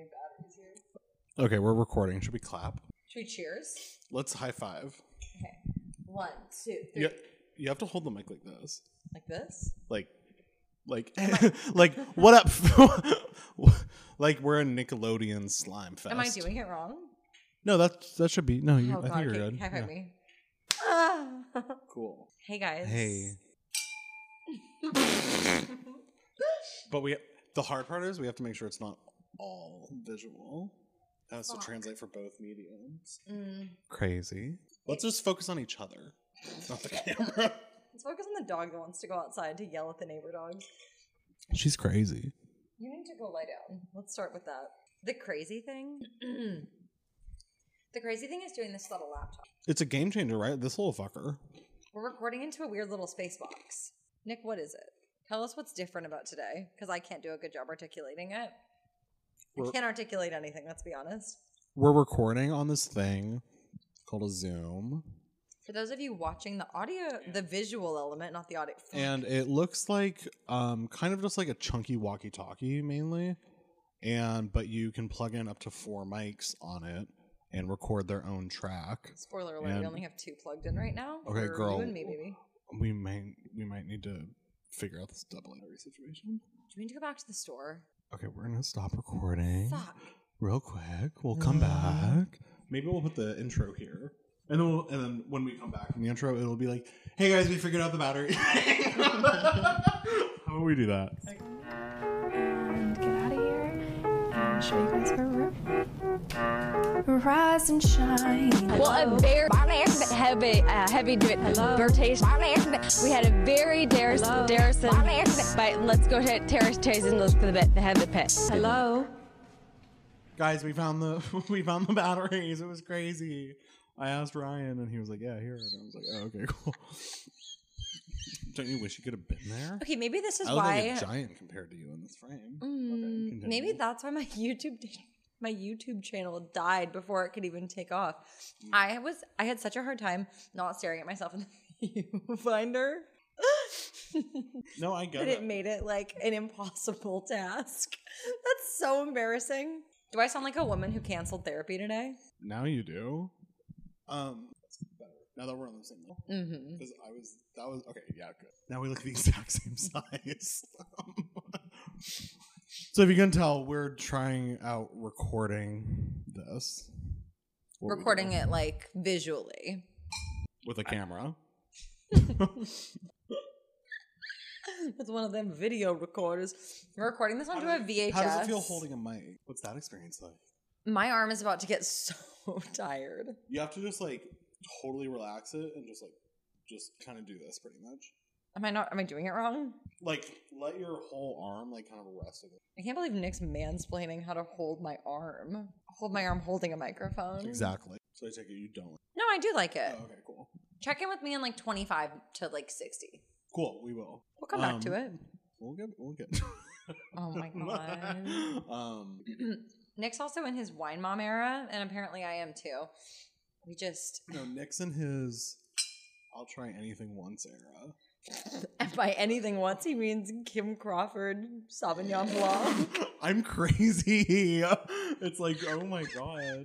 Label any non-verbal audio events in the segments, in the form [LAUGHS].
many batteries here. Okay, we're recording. Should we clap? Should we cheers? Let's high five. Okay. One, two, three. Yeah, you have to hold the mic like this. Like this? Like, like, [LAUGHS] like, what up? [LAUGHS] like we're a Nickelodeon slime fest. Am I doing it wrong? No, that that should be. No, you, oh I god, think you're okay. good. High five Yeah. me. [LAUGHS] Cool. hey guys. Hey. But we the hard part is we have to make sure it's not all visual. It has Fuck. to translate for both mediums. Mm. Crazy. Let's just focus on each other, not the [LAUGHS] camera. Let's focus on the dog that wants to go outside to yell at the neighbor dogs. She's crazy. You need to go lie down. Let's start with that. The crazy thing. [CLEARS THROAT] the crazy thing is doing this without a laptop. It's a game changer, right? This little fucker. We're recording into a weird little space box. Nick, what is it? Tell us what's different about today, because I can't do a good job articulating it. I We're- can't articulate anything, let's be honest. We're recording on this thing called a Zoom, For those of you watching the audio, the visual element, not the audio. and it looks like um, kind of just like a chunky walkie-talkie mainly, and but you can plug in up to four mics on it and record their own track. Spoiler alert, we only have two plugged in right now. Okay, for girl. You and me, baby. We might we might need to figure out this double battery situation. Do we need to go back to the store? Okay, we're gonna stop recording Fuck. real quick. We'll come uh-huh. back. Maybe we'll put the intro here, and then we'll, and then when we come back from the intro, it'll be like, "Hey guys, we figured out the battery." [LAUGHS] How about we do that? and get out of here and show you guys our room. Rise and shine. Well, a very heavy, uh, heavy rotation. We had a very Darris, Darrison. But let's go to Terrace Chase and look for the bit, the heavy pit. Hello. Guys, we found the [LAUGHS] we found the batteries. It was crazy. I asked Ryan, and he was like, "Yeah, here." And I was like, "Oh, okay, cool." [LAUGHS] Don't you wish you could have been there? Okay, maybe this is why I look why. like a giant compared to you in this frame. Mm, Okay, maybe that's why my [LAUGHS] YouTube my YouTube channel died before it could even take off. I was I had such a hard time not staring at myself in the [LAUGHS] viewfinder. No, I got that it. it made it like an impossible [LAUGHS] task. That's so embarrassing. Do I sound like a woman who canceled therapy today? Now you do. Um. Now that we're on the same level, Mm-hmm. because I was that was okay. Yeah, good. Now we look the [LAUGHS] exact same size. So if you can tell, we're trying out recording this. What Recording it like visually. with a camera. [LAUGHS] It's one of them video recorders. We're recording this onto a VHS. How does it feel holding a mic? What's that experience like? My arm is about to get [LAUGHS] so tired. You have to just like totally relax it and just like just kind of do this pretty much. Am I not? Am I doing it wrong? Like let your whole arm like kind of rest in it. I can't believe Nick's mansplaining how to hold my arm. Hold my arm holding a microphone. Exactly. So I take it you don't. No, I do like it. Oh, okay, cool. Check in with me in like 25 to like 60. Cool, we will. We'll come back to Um, it. We'll get. We'll get. [LAUGHS] Oh my [LAUGHS] god. um. [CLEARS THROAT] Nick's also in his wine mom era, and apparently I am too. We just, No, Nick's in his. I'll try anything once era. [LAUGHS] and by anything once, he means Kim Crawford Sauvignon Blanc. [LAUGHS] I'm crazy. [LAUGHS] It's like, oh my god.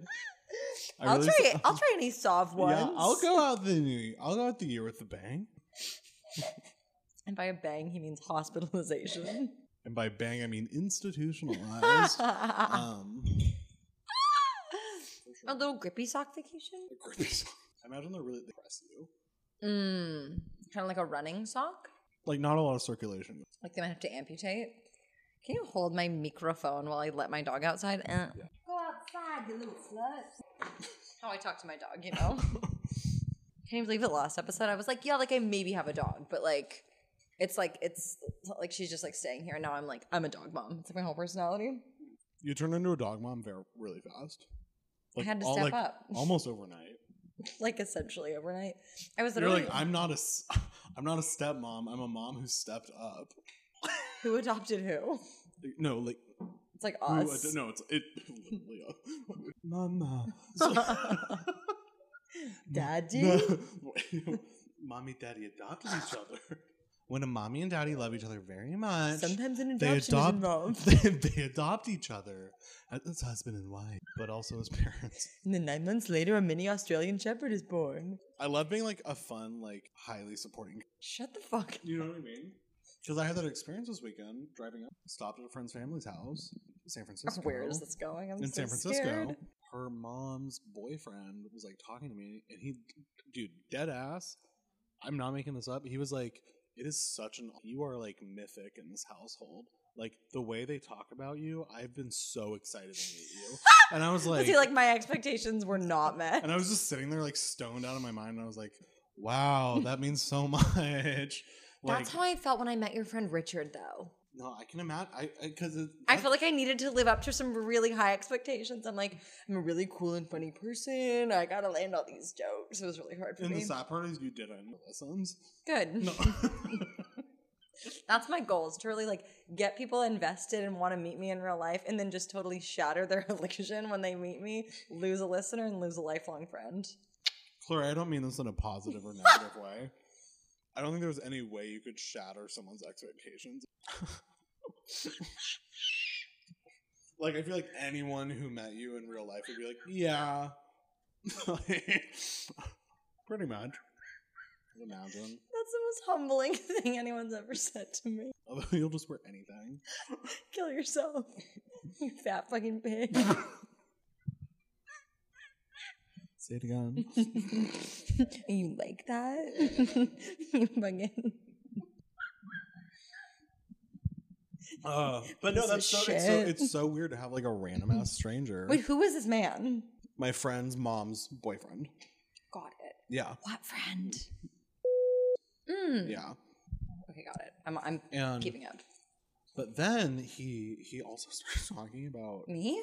I I'll really try. s- I'll try any Sauv once. Yeah, I'll go out the new. I'll go out the year with the bang. And by a bang, he means hospitalization. And by bang, I mean institutionalized. um, a little grippy sock vacation. I imagine they're really they press you. Mm, kind of like a running sock. Like not a lot of circulation. Like they might have to amputate. Can you hold my microphone while I let my dog outside? Eh. Go outside, you little slut. How I talk to my dog, you know. [LAUGHS] Can you believe the Last episode, I was like, yeah, like I maybe have a dog, but like, it's like it's like she's just like staying here. And now I'm like, I'm a dog mom. It's like my whole personality. You turn into a dog mom very really fast. I had to all- step like, up. almost overnight. [LAUGHS] Like essentially overnight. I was You're literally like, I'm not a, s- [LAUGHS] I'm not a stepmom. I'm a mom who stepped up. who adopted who? No, like It's like who us. ad- no, it's it. literally, uh, [LAUGHS] Mama, So- Daddy. No, mommy, daddy adopted each other. when a mommy and daddy love each other very much, Sometimes an adoption adopt is involved. they, they adopt each other as husband and wife, but also as [LAUGHS] parents. And then nine months later, a mini Australian Shepherd is born. I love being like a fun, like highly supporting. Shut the fuck. You know what I mean? Because I had that experience this weekend driving up, stopped at a friend's family's house, San Francisco. Where is this going? I'm in so San Francisco, scared. her mom's boyfriend was like talking to me, and he, dude, dead ass. I'm not making this up. He was like, "It is such an you are like mythic in this household. Like the way they talk about you. I've been so excited to meet you." [LAUGHS] and I was [LAUGHS] I like, feel like my expectations were not met. and I was just sitting there like stoned out of my mind, and I was like, "Wow, [LAUGHS] that means so much." Like, That's how I felt when I met your friend Richard, though. no, I can imagine. I because I feel like I needed to live up to some really high expectations. I'm like, I'm a really cool and funny person. I gotta land all these jokes. It was really hard for in me. the sad part is you didn't listens. Good. No. That's my goal is to really like get people invested and want to meet me in real life and then just totally shatter their [LAUGHS] illusion when they meet me, lose a listener and lose a lifelong friend. Claire, I don't mean this in a positive or [LAUGHS] negative way. I don't think there's any way you could shatter someone's expectations. [LAUGHS] like, I feel like anyone who met you in real life would be like, yeah. Pretty much. Imagine. That's the most humbling [LAUGHS] thing anyone's ever said to me. [LAUGHS] You'll just wear anything. Kill yourself. [LAUGHS] You fat fucking pig. Say it again. you like that? you fucking. Uh, but no, that's so it's, so it's so weird to have like a random ass stranger. Wait, who is this man? My friend's mom's boyfriend. Got it. Yeah, What friend? Mm. yeah. Okay, got it. I'm, I'm And keeping up. but then he he also [LAUGHS] starts talking about Me?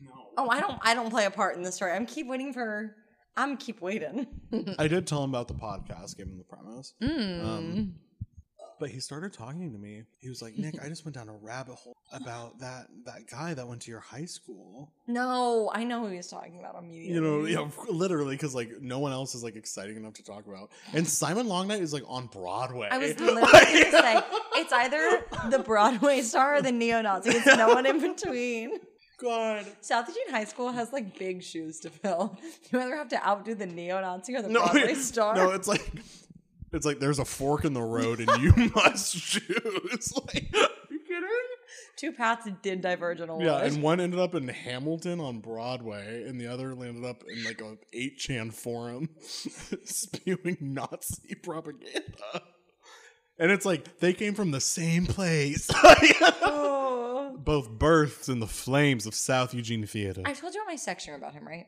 no. Oh, I don't. I don't play a part in this story. I'm keep waiting for. I'm keep waiting. [LAUGHS] I did tell him about the podcast, gave him the premise. Mm. Um, but he started talking to me. He was like, "Nick, I just went down a rabbit hole about that that guy that went to your high school." no, I know who he's talking about immediately. You know, yeah, literally, because like no one else is like exciting enough to talk about. And Simon Longnight is like on Broadway. I was [LAUGHS] literally going to say it's either the Broadway star or the neo-Nazi. It's no one in between. God. South Eugene High School has like big shoes to fill. You either have to outdo the neo-Nazi or the No, Broadway [LAUGHS] star. no, it's like it's like there's a fork in the road and you [LAUGHS] must choose. [LAUGHS] Like, are you kidding? Two paths did diverge in a lot. Yeah, and one ended up in Hamilton on Broadway, and the other landed up in like a eight chan forum [LAUGHS] spewing Nazi propaganda. And it's like they came from the same place. Oh. Both births in the flames of South Eugene Theater. I told you on my section about him, right?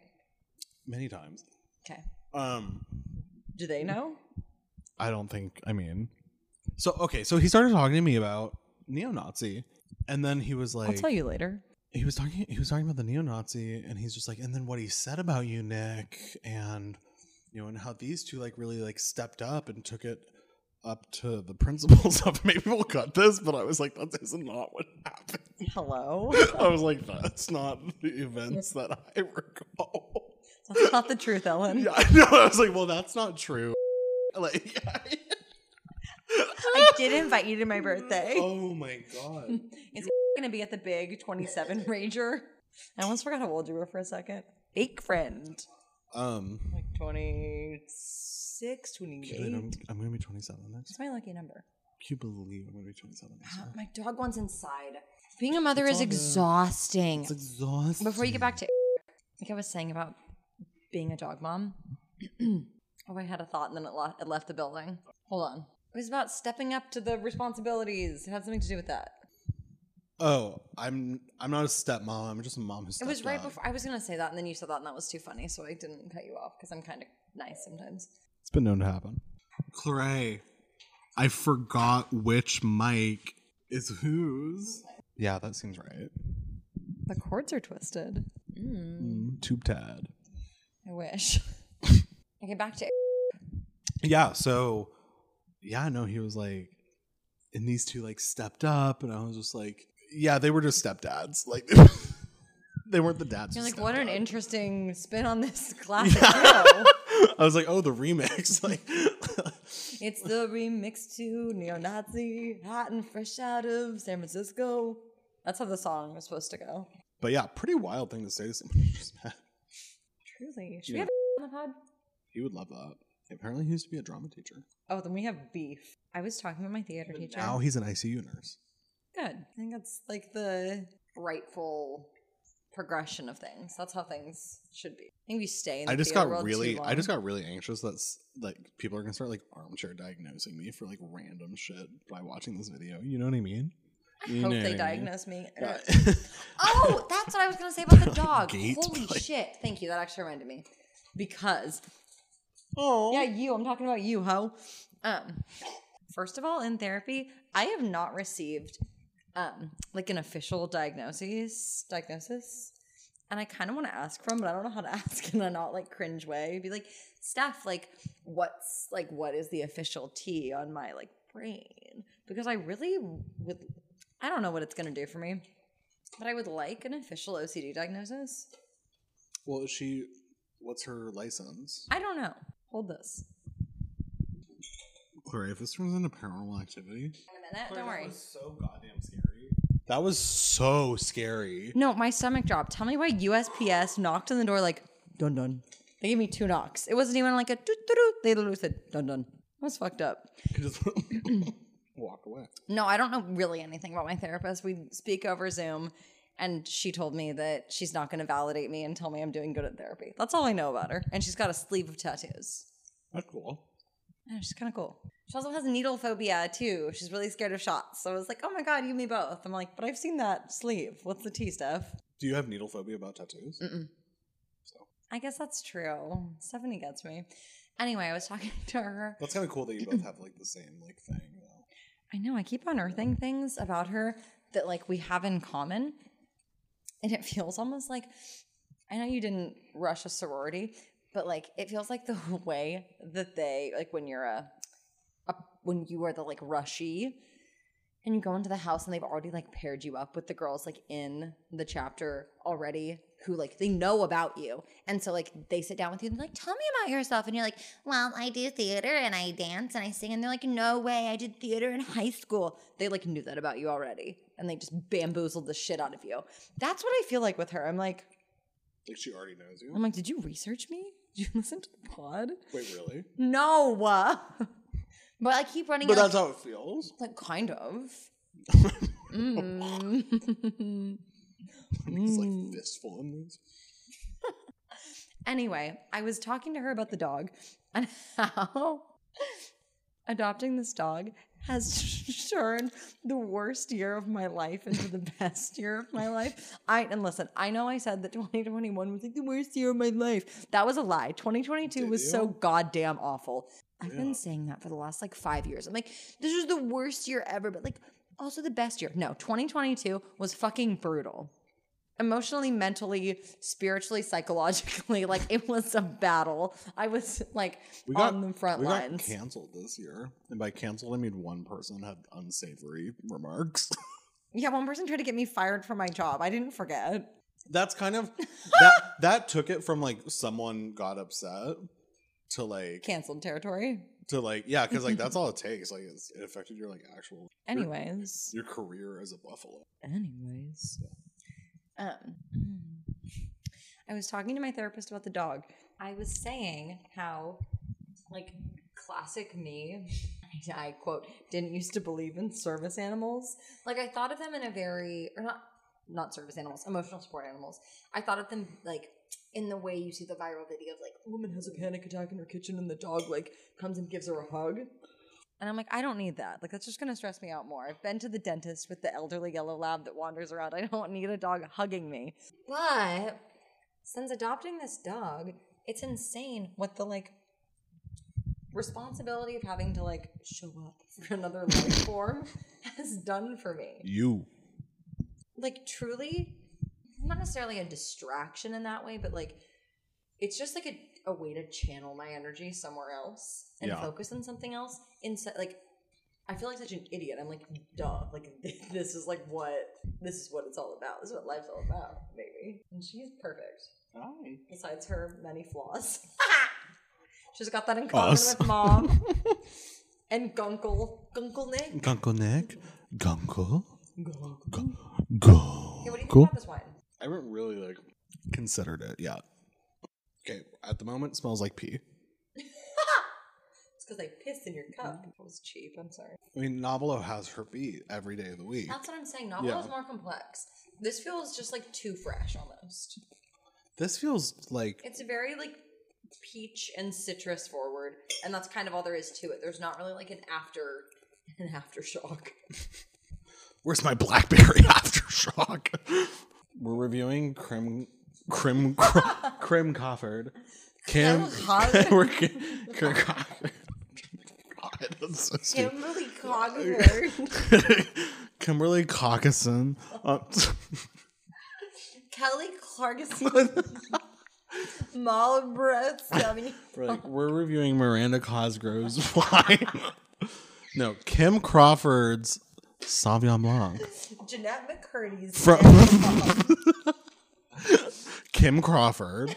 Many times. Okay. Um, Do they know? I don't think. I mean, so okay. So he started talking to me about neo-Nazi, and then he was like, I'll tell you later. he was talking. He was talking about the neo-Nazi, and he's just like, and then what he said about you, Nick, and you know, and how these two like really like stepped up and took it up to the principles of [LAUGHS] Maybe we'll cut this, but I was like, that is not what happened. Hello. [LAUGHS] I was like, that's not the events that I [LAUGHS] recall. That's not the truth, Ellen. Yeah, I know. I was like, well, that's not true. Like, [LAUGHS] I did invite you to my birthday. [LAUGHS] oh my god. [LAUGHS] It's gonna be at the big 27 Ranger. I almost forgot how old you were for a second. Fake friend. Um, Like 26, Can 28. I'm, I'm gonna be 27 next. It's my lucky number. Can you believe I'm gonna be 27 next year? My dog wants inside. Being a mother It's is all good. exhausting. It's exhausting. Before you get back to like I was saying about being a dog mom. [CLEARS THROAT] oh, I had a thought and then it, le- it left the building. Hold on. It was about stepping up to the responsibilities. It had something to do with that. Oh, I'm I'm not a stepmom. I'm just a mom who It was right up. before I was gonna say that, and then you said that, and that was too funny, so I didn't cut you off because I'm kind of nice sometimes. It's been known to happen. Claray, I forgot which mic is whose. Yeah, that seems right. The cords are twisted. Mm, Mm, tube tad. I wish. [LAUGHS] okay, back to Yeah, so yeah, no, he was like, and these two like stepped up, and I was just like, yeah, they were just stepdads. Like [LAUGHS] they weren't the dads. You're like, what an up. interesting spin on this [LAUGHS] [LAUGHS] classic show. I was like, oh, the remix. Like, It's the remix to Neo Nazi, hot and fresh out of San Francisco. That's how the song was supposed to go. But yeah, pretty wild thing to say to someone you just met. Truly. Should Yeah. we have on the pod? He would love that. Apparently, he used to be a drama teacher. Oh, then we have beef. I was talking with my theater teacher. Now he's an ICU nurse. Good. I think that's like the rightful progression of things. That's how things should be. I think we stay in the I just got really, I just got really anxious that s- like people are gonna start like armchair diagnosing me for like random shit by watching this video. You know what I mean? I You hope they what I mean? diagnose me. Yeah. [LAUGHS] Oh, that's what I was gonna say about the [LAUGHS] dog. Holy like- shit! Thank you. That actually reminded me because oh, yeah, you. I'm talking about you, ho. Um, first of all, in therapy, I have not received um like an official diagnosis diagnosis, and I kind of want to ask for but I don't know how to [LAUGHS] ask in a not like cringe way. Be like, Steph, like, what's like what is the official T on my like brain? Because I really would. I don't know what it's gonna do for me, but I would like an official OCD diagnosis. Well, is she? What's her license? I don't know. Hold this. Clary, if this turns into paranormal activity, In a minute. Don't worry. so goddamn scary. That was so scary. No, my stomach dropped. Tell me why USPS knocked on the door like dun dun. They gave me two knocks. It wasn't even like a doo doo doo. They literally said dun dun. That was fucked up. He [LAUGHS] just walked away. No, I don't know really anything about my therapist. We speak over Zoom, and she told me that she's not going to validate me and tell me I'm doing good at therapy. That's all I know about her. And she's got a sleeve of tattoos. That's cool. Yeah, she's kind of cool. She also has needle phobia too. She's really scared of shots. So I was like, oh my god, you and me both. I'm like, but I've seen that sleeve. What's the T, Steph? Do you have needle phobia about tattoos? Mm-mm. So I guess that's true. Stephanie gets me. Anyway, I was talking [LAUGHS] to her. that's kind of cool that you both have like the same like thing. Though. I know I keep unearthing things about her that like we have in common, and it feels almost like I know you didn't rush a sorority, but like it feels like the [LAUGHS] way that they like when you're a, a when you are the like rushy. And you go into the house and they've already like paired you up with the girls like in the chapter already who like they know about you. And so like they sit down with you and they're like, tell me about yourself. And you're like, well, I do theater and I dance and I sing. And they're like, no way, I did theater in [LAUGHS] high school. They like knew that about you already. And they just bamboozled the shit out of you. That's what I feel like with her. I'm like, Like she already knows you. I'm like, did you research me? [LAUGHS] Did you listen to the pod? Wait, really? No. [LAUGHS] but I keep running But that's how it feels. like kind of. Mm. [LAUGHS] Mm. like fistful in this. Anyway, I was talking to her about the dog and [LAUGHS] how adopting this dog has [LAUGHS] turned the worst year of my life into the best year of my life. I and listen, I know I said that 2021 was like the worst year of my life. That was a lie. 2022 Did was so goddamn awful. I've Yeah. been saying that for the last like 5 years. I'm like this is the worst year ever, but like also the best year. No, 2022 was fucking brutal emotionally, mentally, spiritually, psychologically. [LAUGHS] Like it was a battle. I was like We got on the front we lines. got canceled this year, and by canceled I mean one person had unsavory remarks. [LAUGHS] yeah, one person tried to get me fired from my job. I didn't forget. That's kind of [LAUGHS] that that took it from like someone got upset to like Canceled territory. to like yeah, because like that's all it takes. Like it's, it affected your like actual Anyways. your career as a buffalo. Anyways. Um I was talking to my therapist about the dog. I was saying how like classic me [LAUGHS] I quote didn't used to believe in service animals. Like I thought of them in a very or not not service animals, emotional support animals. I thought of them like in the way you see the viral video of like a woman has a panic attack in her kitchen and the dog like comes and gives her a hug. And I'm like, I don't need that. Like, that's just gonna stress me out more. I've been to the dentist with the elderly yellow lab that wanders around. I don't need a dog hugging me. But since adopting this dog, it's insane what the like responsibility of having to like show up [LAUGHS] for another life form has done for me. You Like, truly, not necessarily a distraction in that way, but like, it's just like a, a way to channel my energy somewhere else and Yeah. focus on something else. Instead, like, I feel like such an idiot. I'm like, duh. Like, [LAUGHS] this is like what this is what it's all about. This is what life's all about, maybe. And she's perfect. Hi. Besides her many flaws, [LAUGHS] she's got that in common Us. with mom. [LAUGHS] And Gunkle. Gunkle Nick. Gunkle Nick. Gunkle. Gunkle. Go. Okay, what do you think Cool. about this wine? I haven't really like considered it yet. Okay, at the moment, it smells like pee. It's because I pissed in your mm-hmm. cup. It was cheap. I'm sorry. I mean, Novelo has her pee every day of the week. That's what I'm saying. Novel Yeah. is more complex. This feels just like too fresh almost. This feels like It's very like peach and citrus forward, and that's kind of all there is to it. There's not really like an after [LAUGHS] an aftershock. where's my blackberry [LAUGHS] aftershock? [LAUGHS] We're reviewing Crim Crim Crim [LAUGHS] Cofford. Kim Cofford? [LAUGHS] Kim, Cofford. God, that's so stupid. Kimberly Cogger, [LAUGHS] Kimberly Caucuson. Uh, Kelly Clarkson, Seventy. we're, like, we're reviewing Miranda Cosgrove's wine. no, Kim Crawford's Sauvignon Blanc. Jennette McCurdy's. From Kim Crawford.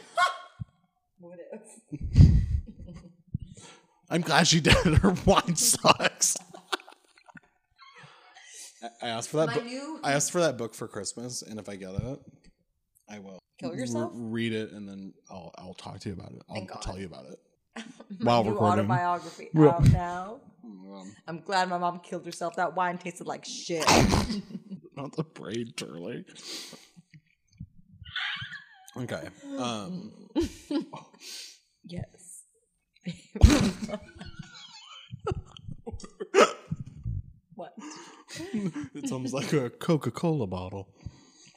What if? I'm glad she did it. [LAUGHS] Her wine sucks. I- asked for that. My book. new- I asked for that book for Christmas, and if I get it, I will Kill re- yourself? read it, and then I'll I'll talk to you about it. I'll, Thank God. tell you about it. [LAUGHS] While new recording. autobiography Yeah. out now. Um, I'm glad my mom killed herself. That wine tasted like shit. [LAUGHS] not the braid turley. Okay. Um. yes. what? It's almost like a Coca Cola bottle.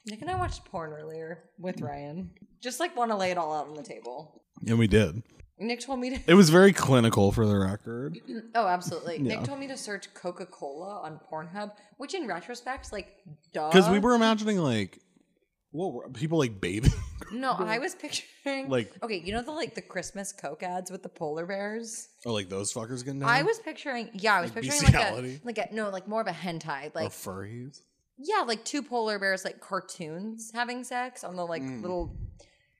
Nick and I watched porn earlier with Ryan. Just like want to lay it all out on the table. And we did. Nick told me to. It was very clinical for the record. [CLEARS THROAT] Oh, absolutely. Yeah. Nick told me to search Coca Cola on Pornhub, which in retrospect, like, duh. Because we were imagining like, were people like bathing? [LAUGHS] No, I was picturing Like- okay, you know the like the Christmas Coke ads with the polar bears. or like those fuckers getting down? I was picturing, yeah, I was Like picturing like a like a no, like more of a hentai, or like furries. yeah, like two polar bears, like cartoons having sex on the like Mm. little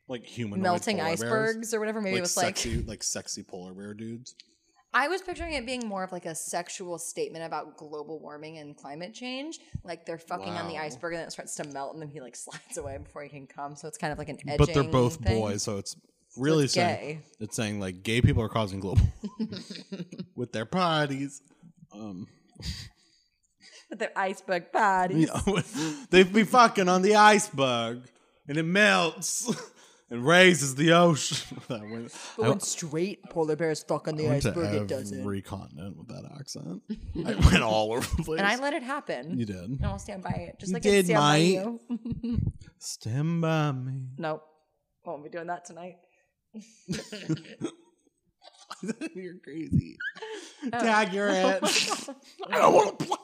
Like human melting icebergs or whatever. Maybe it was like sexy, like sexy polar bear dudes. I was picturing it being more of like a sexual statement about global warming and climate change. Like they're fucking on the Wow. iceberg and then it starts to melt and then he like [LAUGHS] slides away before he can come. So it's kind of like an edging. But they're both thing. boys, so it's really it's saying gay. it's saying like gay people are causing global [LAUGHS] [LAUGHS] with their parties. Um, With their iceberg parties. you know, they be fucking on the iceberg, and it melts and raises the ocean. [LAUGHS] I went, But I- when straight polar bears fuck on I the went to iceberg, it doesn't. every continent with that accent. [LAUGHS] I went all over the place. And I let it happen. you did. And I'll stand by it. Just You like did, I stand by mate. you. [LAUGHS] Stand by me. nope. Won't be doing that tonight. You're crazy. Oh. Tag your oh it. I don't want to play.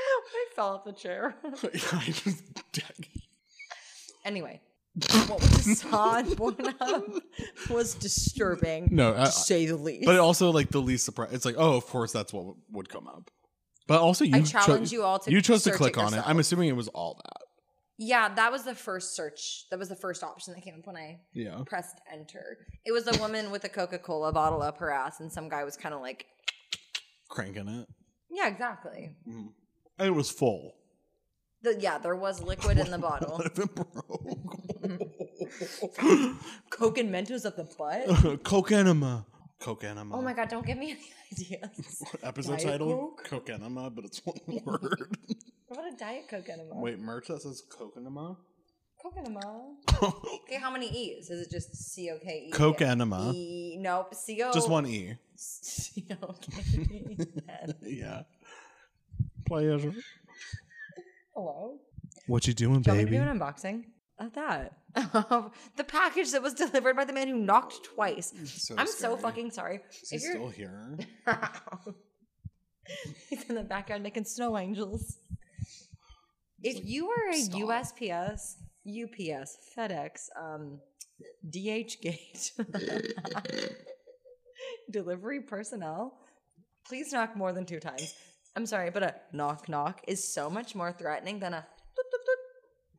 I fell off the chair. I just tag. anyway, what was [LAUGHS] on Pornhub was disturbing, No, I- to say the least. But also like the least surprise. It's like, oh, of course that's what would- would come up. But also, you I challenge cho- you all to you chose to search it click on it. yourself. I'm assuming it was all that. yeah, that was the first search. That was the first option that came up when I Yeah. pressed enter. It was a woman with a Coca Cola bottle up her ass, and some guy was kind of like, Cranking it. yeah, exactly. And it was full. The, yeah, there was liquid in the [LAUGHS] bottle. What if it broke? [LAUGHS] Coke and Mentos at the butt. [LAUGHS] Coke enema. Coke enema. Oh my god, don't give me any ideas. Episode Diet title: Coke? Coke enema, but it's one word. What about a Diet Coke enema? Wait, merch that says Coke enema. Coke enema. Okay, how many E's? Is it just C O K E? Coke enema. E, nope. C O. Just one E. C O K E. Yeah. Pleasure. Hello. What you doing, Do you want me to do an unboxing of that? [LAUGHS] the package that was delivered by the man who knocked twice. So I'm so fucking sorry. Is he still here? [LAUGHS] He's in the background making snow angels. If you are a stop. USPS, UPS, FedEx, um, DH Gate [LAUGHS] delivery personnel, please knock more than two times. I'm sorry, but a knock knock is so much more threatening than a.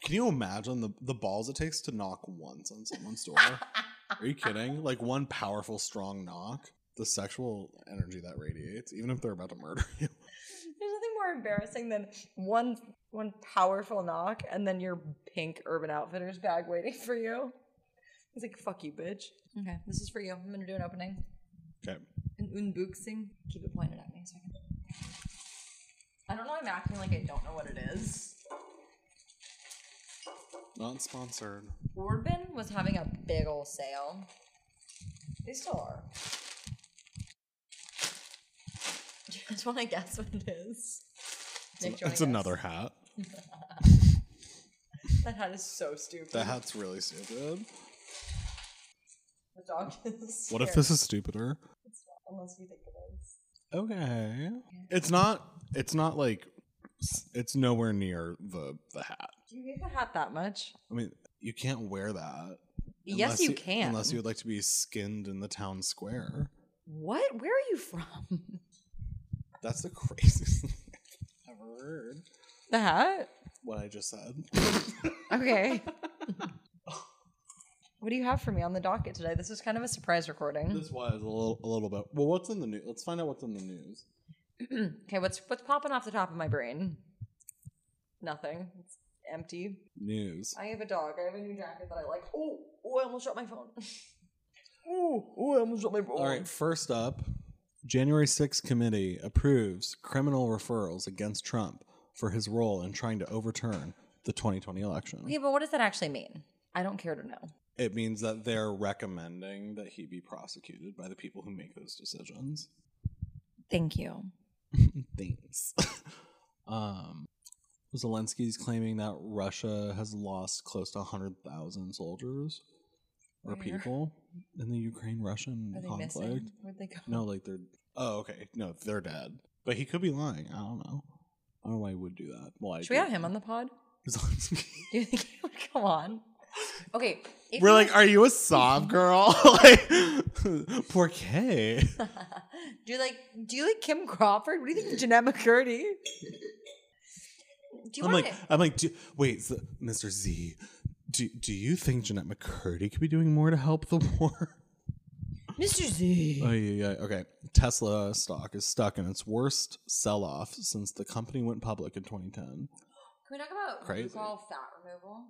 Can you imagine the, the balls it takes to knock once on someone's door? Are you kidding? Like one powerful, strong knock. the sexual energy that radiates, even if they're about to murder you. There's nothing more embarrassing than one one powerful knock and then your pink Urban Outfitters bag waiting for you. He's like, "Fuck you, bitch." Okay, this is for you. I'm gonna do an opening, Okay. an unboxing. Keep it pointed at me so I can. I don't know. I'm acting like I don't know what it is. Not sponsored. Boardman was having a big old sale. They still are. [LAUGHS] Do you guys want to guess what it is? Nick, do you wanna It's guess? another hat. [LAUGHS] That hat is so stupid. That hat's really stupid. The dog is. What if scared. this is stupider? It's not, unless you think it is. Okay. It's not. It's not like. It's nowhere near the the hat. Do you hate the hat that much? I mean, you can't wear that. yes, unless you can. Unless you would like to be skinned in the town square. What? Where are you from? [LAUGHS] That's the craziest thing I've ever heard. The hat? What I just said. [LAUGHS] Okay. [LAUGHS] what do you have for me on the docket today? This is kind of a surprise recording. this was a little, a little bit. Well, what's in the news? Let's find out what's in the news. [CLEARS THROAT] Okay, what's what's popping off the top of my brain? Nothing. It's empty. News. I have a dog. I have a new jacket that I like. Oh, oh! I almost dropped my phone. [LAUGHS] oh, oh! I almost dropped my phone. All right. First up, January 6th committee approves criminal referrals against Trump for his role in trying to overturn the 2020 election. Okay, but what does that actually mean? I don't care to know. It means that they're recommending that he be prosecuted by the people who make those decisions. Thank you. [LAUGHS] Thanks. [LAUGHS] um, Zelensky's claiming that Russia has lost close to 100,000 soldiers or Where? people in the Ukraine Russian conflict. missing? Where'd they go? No, like they're. Oh, okay. No, they're dead. But he could be lying. I don't know. I don't know why he would do that. Well, I Should we have him on the pod? [LAUGHS] Zelensky. Do you think he would come on? Okay. If We're like, are you a sob girl? [LAUGHS] like, poor K. [LAUGHS] do you like do you like Kim Crawford? What do you think of Jennette McCurdy? Do you I'm want like, I'm like, do, wait, so, Mr. Z, do, do you think Jennette McCurdy could be doing more to help the [LAUGHS] war? Mr. Z? Oh yeah, yeah. Okay. Tesla stock is stuck in its worst sell-off since the company went public in 2010. Can we talk about Crazy. buccal fat removal?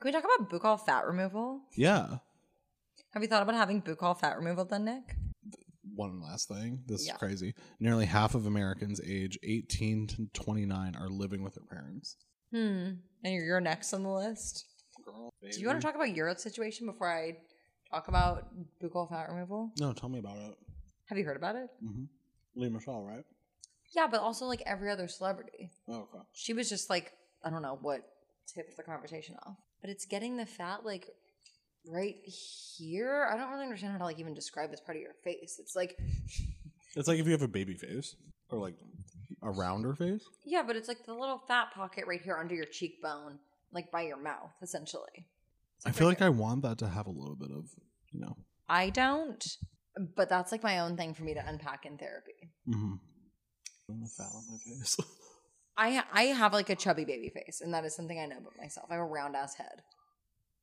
Can we talk about buccal fat removal? Yeah. Have you thought about having buccal fat removal done, Nick? One last thing. This Yeah. is crazy. Nearly half of Americans age 18 to 29 are living with their parents. Hmm. And you're, you're next on the list. Girl, Do you want to talk about your situation before I talk about buccal fat removal? No, tell me about it. Have you heard about it? Mm-hmm. Lea Michele, right? Yeah, but also like every other celebrity. Oh, okay. She was just like, I don't know what tipped the conversation off. But it's getting the fat like right here. I don't really understand how to like even describe this part of your face. It's like [LAUGHS] It's like if you have a baby face or like a rounder face. yeah, but it's like the little fat pocket right here under your cheekbone, like by your mouth, essentially. I feel like I want that to have a little bit of, you know. I don't, but that's like my own thing for me to unpack in therapy. Mm-hmm. The fat on my face. [LAUGHS] I I have like a chubby baby face, and that is something I know about myself. I have a round ass head,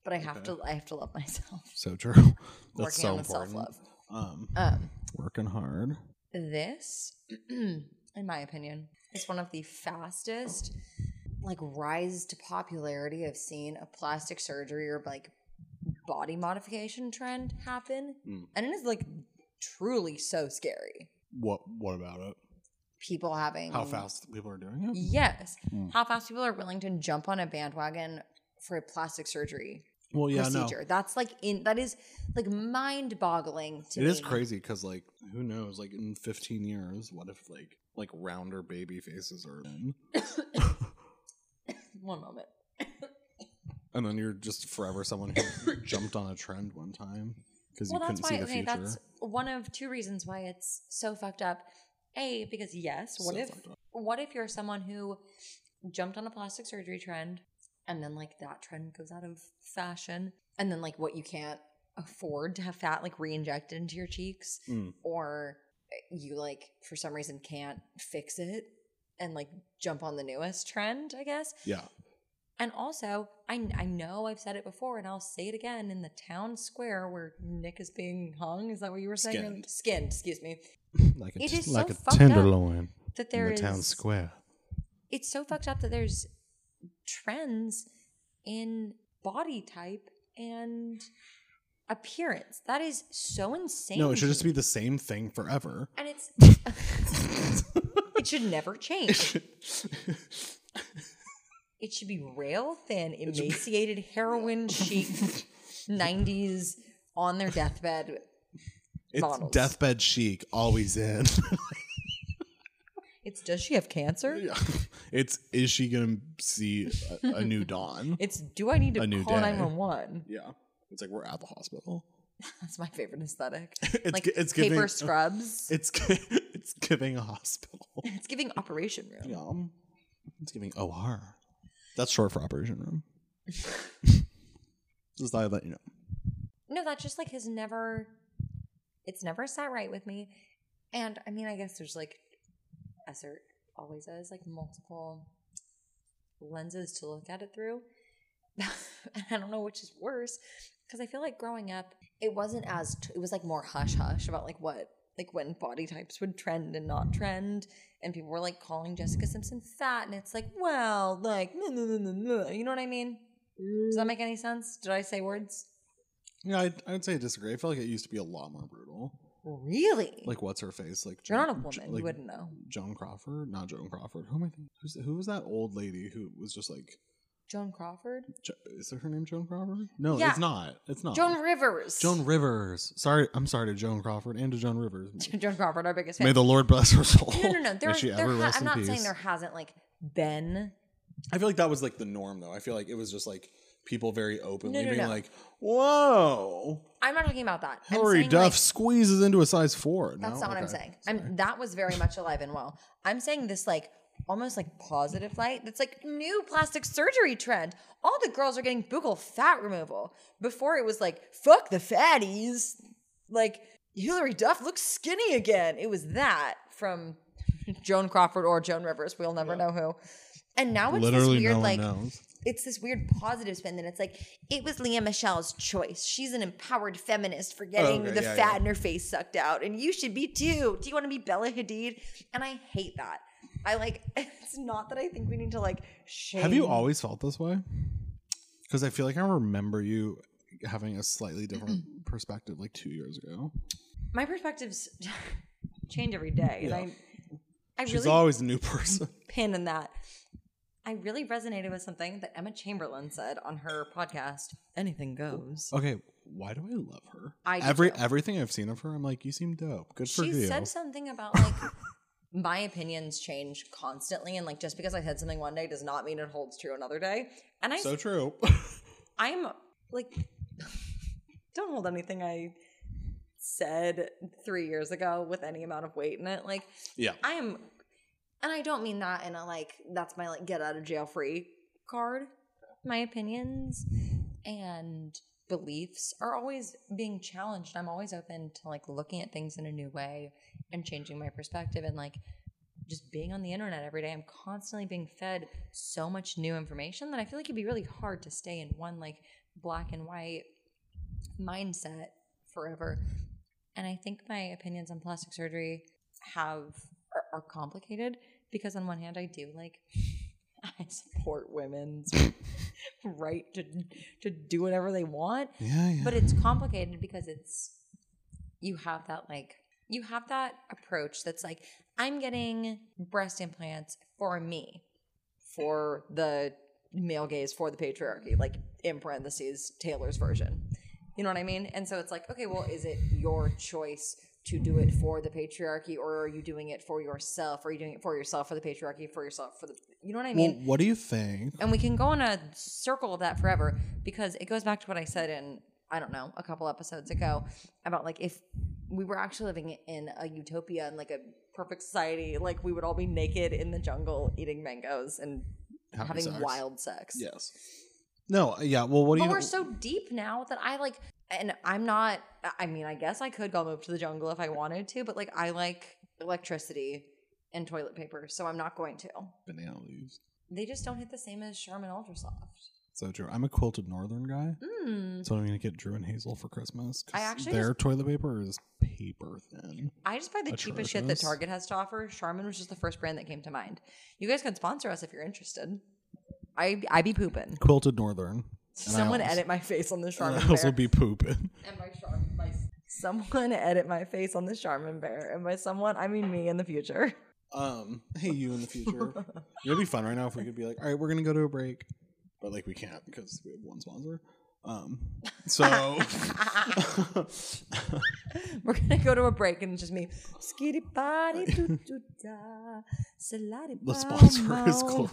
but I have Okay. to I have to love [LAUGHS] myself. so true. [LAUGHS] That's so on the self important. love. Um, Um, working hard. this, [CLEARS THROAT] in my opinion, is one of the fastest like rise to popularity I've seen a plastic surgery or like body modification trend happen, Mm. and it is like truly so scary. What What about it? People having How fast people are doing it? Yes, Mm. how fast people are willing to jump on a bandwagon for a plastic surgery Well, yeah, no. procedure. That's like in that is like mind boggling to It me. is crazy because, like, who knows? Like, in 15 years, what if like like rounder baby faces are in, [COUGHS] One moment. [COUGHS] and then you're just forever someone who [COUGHS] jumped on a trend one time because Well, you couldn't why. see the Okay, future. that's one of two reasons why it's so fucked up. A, because yes, what So if fucked up. what if you're someone who jumped on a plastic surgery trend and then like that trend goes out of fashion and then like what you can't afford to have fat like re-injected into your cheeks Mm. or you like for some reason can't fix it and like jump on the newest trend, I guess. Yeah, And also, I, I know I've said it before and I'll say it again in the town square where Nick is being hung. Is that what you were saying? Skinned. Skinned, excuse me. [LAUGHS] like a, It is like so a tenderloin That there in the town square. It's so fucked up that there's trends in body type and appearance. That is so insane. No, it should just be the same thing forever. And it's. [LAUGHS] it should never change. It should [LAUGHS] be rail thin, emaciated, heroin chic, 90s on their deathbed. It's Models. deathbed chic, always in. It's does she have cancer? Yeah. it's is she gonna see a, a new dawn? [LAUGHS] It's do I need to A new call day. 911? yeah, it's like we're at the hospital. [LAUGHS] That's my favorite aesthetic. [LAUGHS] It's like gi- it's paper giving scrubs. It's gi- it's giving a hospital. It's giving operation room. Yeah, it's giving OR. That's short for operation room. Just thought I'd let you know. No, that just like has never it's never sat right with me. And I mean, I guess there's like as there always is, like multiple lenses to look at it through. [LAUGHS] and I don't know which is worse because I feel like growing up, it wasn't as t- it was like more hush hush about like what like when body types would trend and not trend, and people were like calling Jessica Simpson fat, and it's like, well, like, [LAUGHS] you know what I mean? Does that mm. make any sense? Did I say words? Yeah, I'd, I'd say I disagree. I feel like it used to be a lot more brutal. Really? Like, what's her face? Like, You're not a Joan- woman. like you wouldn't know. Joan Crawford, not Joan Crawford. Who am I thinking? Who's, who was that old lady who was just like? Joan Crawford? Jo- Is her name Joan Crawford? No, Yeah. it's not. It's not. Joan Rivers. Joan Rivers. Sorry, I'm sorry to Joan Crawford and to Joan Rivers. [LAUGHS] Joan Crawford, our biggest fan. May the Lord bless her soul. no, no, no. There, May she there ever ha- rest I'm in not peace. saying there hasn't like been. I feel like that was like the norm, though. I feel like it was just like people very openly no, being no. like, "Whoa, I'm not talking about that. I'm Hillary saying, Duff like, squeezes into a size four. That's No? not what I'm Okay. saying. I'm that was very much alive and well. I'm saying this like almost like positive light. That's like new plastic surgery trend. All the girls are getting buccal fat removal. Before it was like fuck the fatties. Like Hilary Duff looks skinny again. It was that from Joan Crawford or Joan Rivers. We'll never know who. And now it's Literally, this weird no one like knows. It's this weird positive spin that it's like it was Lea Michele's choice. She's an empowered feminist for getting okay, the yeah, fat yeah. in her face sucked out, and you should be too. Do you want to be Bella Hadid? And I hate that. I like. [LAUGHS] It's not that I think we need to like shame. Have you always felt this way? Because I feel like I remember you having a slightly different perspective like two years ago. My perspectives [LAUGHS] change every day, Yeah. and I I She's really always a new person. pin in that. I really resonated with something that Emma Chamberlain said on her podcast. Anything goes. Okay, why do I love her? I do Every too. everything I've seen of her, I'm like, you seem dope. Good for she you. said something about like [LAUGHS] my opinions change constantly and like just because i said something one day does not mean it holds true another day and i so true. [LAUGHS] i'm like [LAUGHS] don't hold anything i said three years ago with any amount of weight in it like yeah. i am and i don't mean that in a like that's my like get out of jail free card. My opinions and beliefs are always being challenged. I'm always open to like looking at things in a new way and changing my perspective and like just being on the internet every day. I'm constantly being fed so much new information that i feel like it'd be really hard to stay in one like black and white mindset forever. And i think my opinions on plastic surgery have are, complicated because on one hand i do like [LAUGHS] i support women's [LAUGHS] right to to do whatever they want. Yeah, yeah. but it's complicated because it's you have that like you have that approach that's like i'm getting breast implants for me for the male gaze for the patriarchy like in parentheses taylor's version. You know what i mean? And so it's like okay well is it your choice to do it for the patriarchy or are you doing it for yourself are you doing it for yourself for the patriarchy for yourself for the you know what i mean well, what do you think? and we can go in a circle of that forever because it goes back to what I said in I don't know a couple episodes ago about like if we were actually living in a utopia and like a perfect society, like we would all be naked in the jungle eating mangoes and Having having sex. wild sex. Yes. No, yeah. Well, what do But you? we're so deep now that I like, and I'm not. I mean, I guess I could go move to the jungle if I wanted to, but like I like electricity and toilet paper, so I'm not going to. banana leaves. they just don't hit the same as Charmin Ultra Soft. So true. I'm a quilted northern guy. Mm. So I'm gonna get Drew and Hazel for Christmas. I actually their toilet paper is paper thin. I just buy the cheapest shit that Target has to offer. Charmin was just the first brand that came to mind. You guys can sponsor us if you're interested. I I be pooping. Quilted northern. And I Someone also- edit my face on the [LAUGHS] And Charmin I also bear. be pooping. [LAUGHS] and by Charmin, by someone edit my face on the Charmin bear, and by someone I mean me in the future. Um, hey, you in the future. [LAUGHS] It'd be fun right now if we could be like, all right, we're gonna go to a break, but like we can't because we have one sponsor. Um, so We're gonna go to a break and it's just me. Skitty body doo doo da, saladi the sponsor is bow.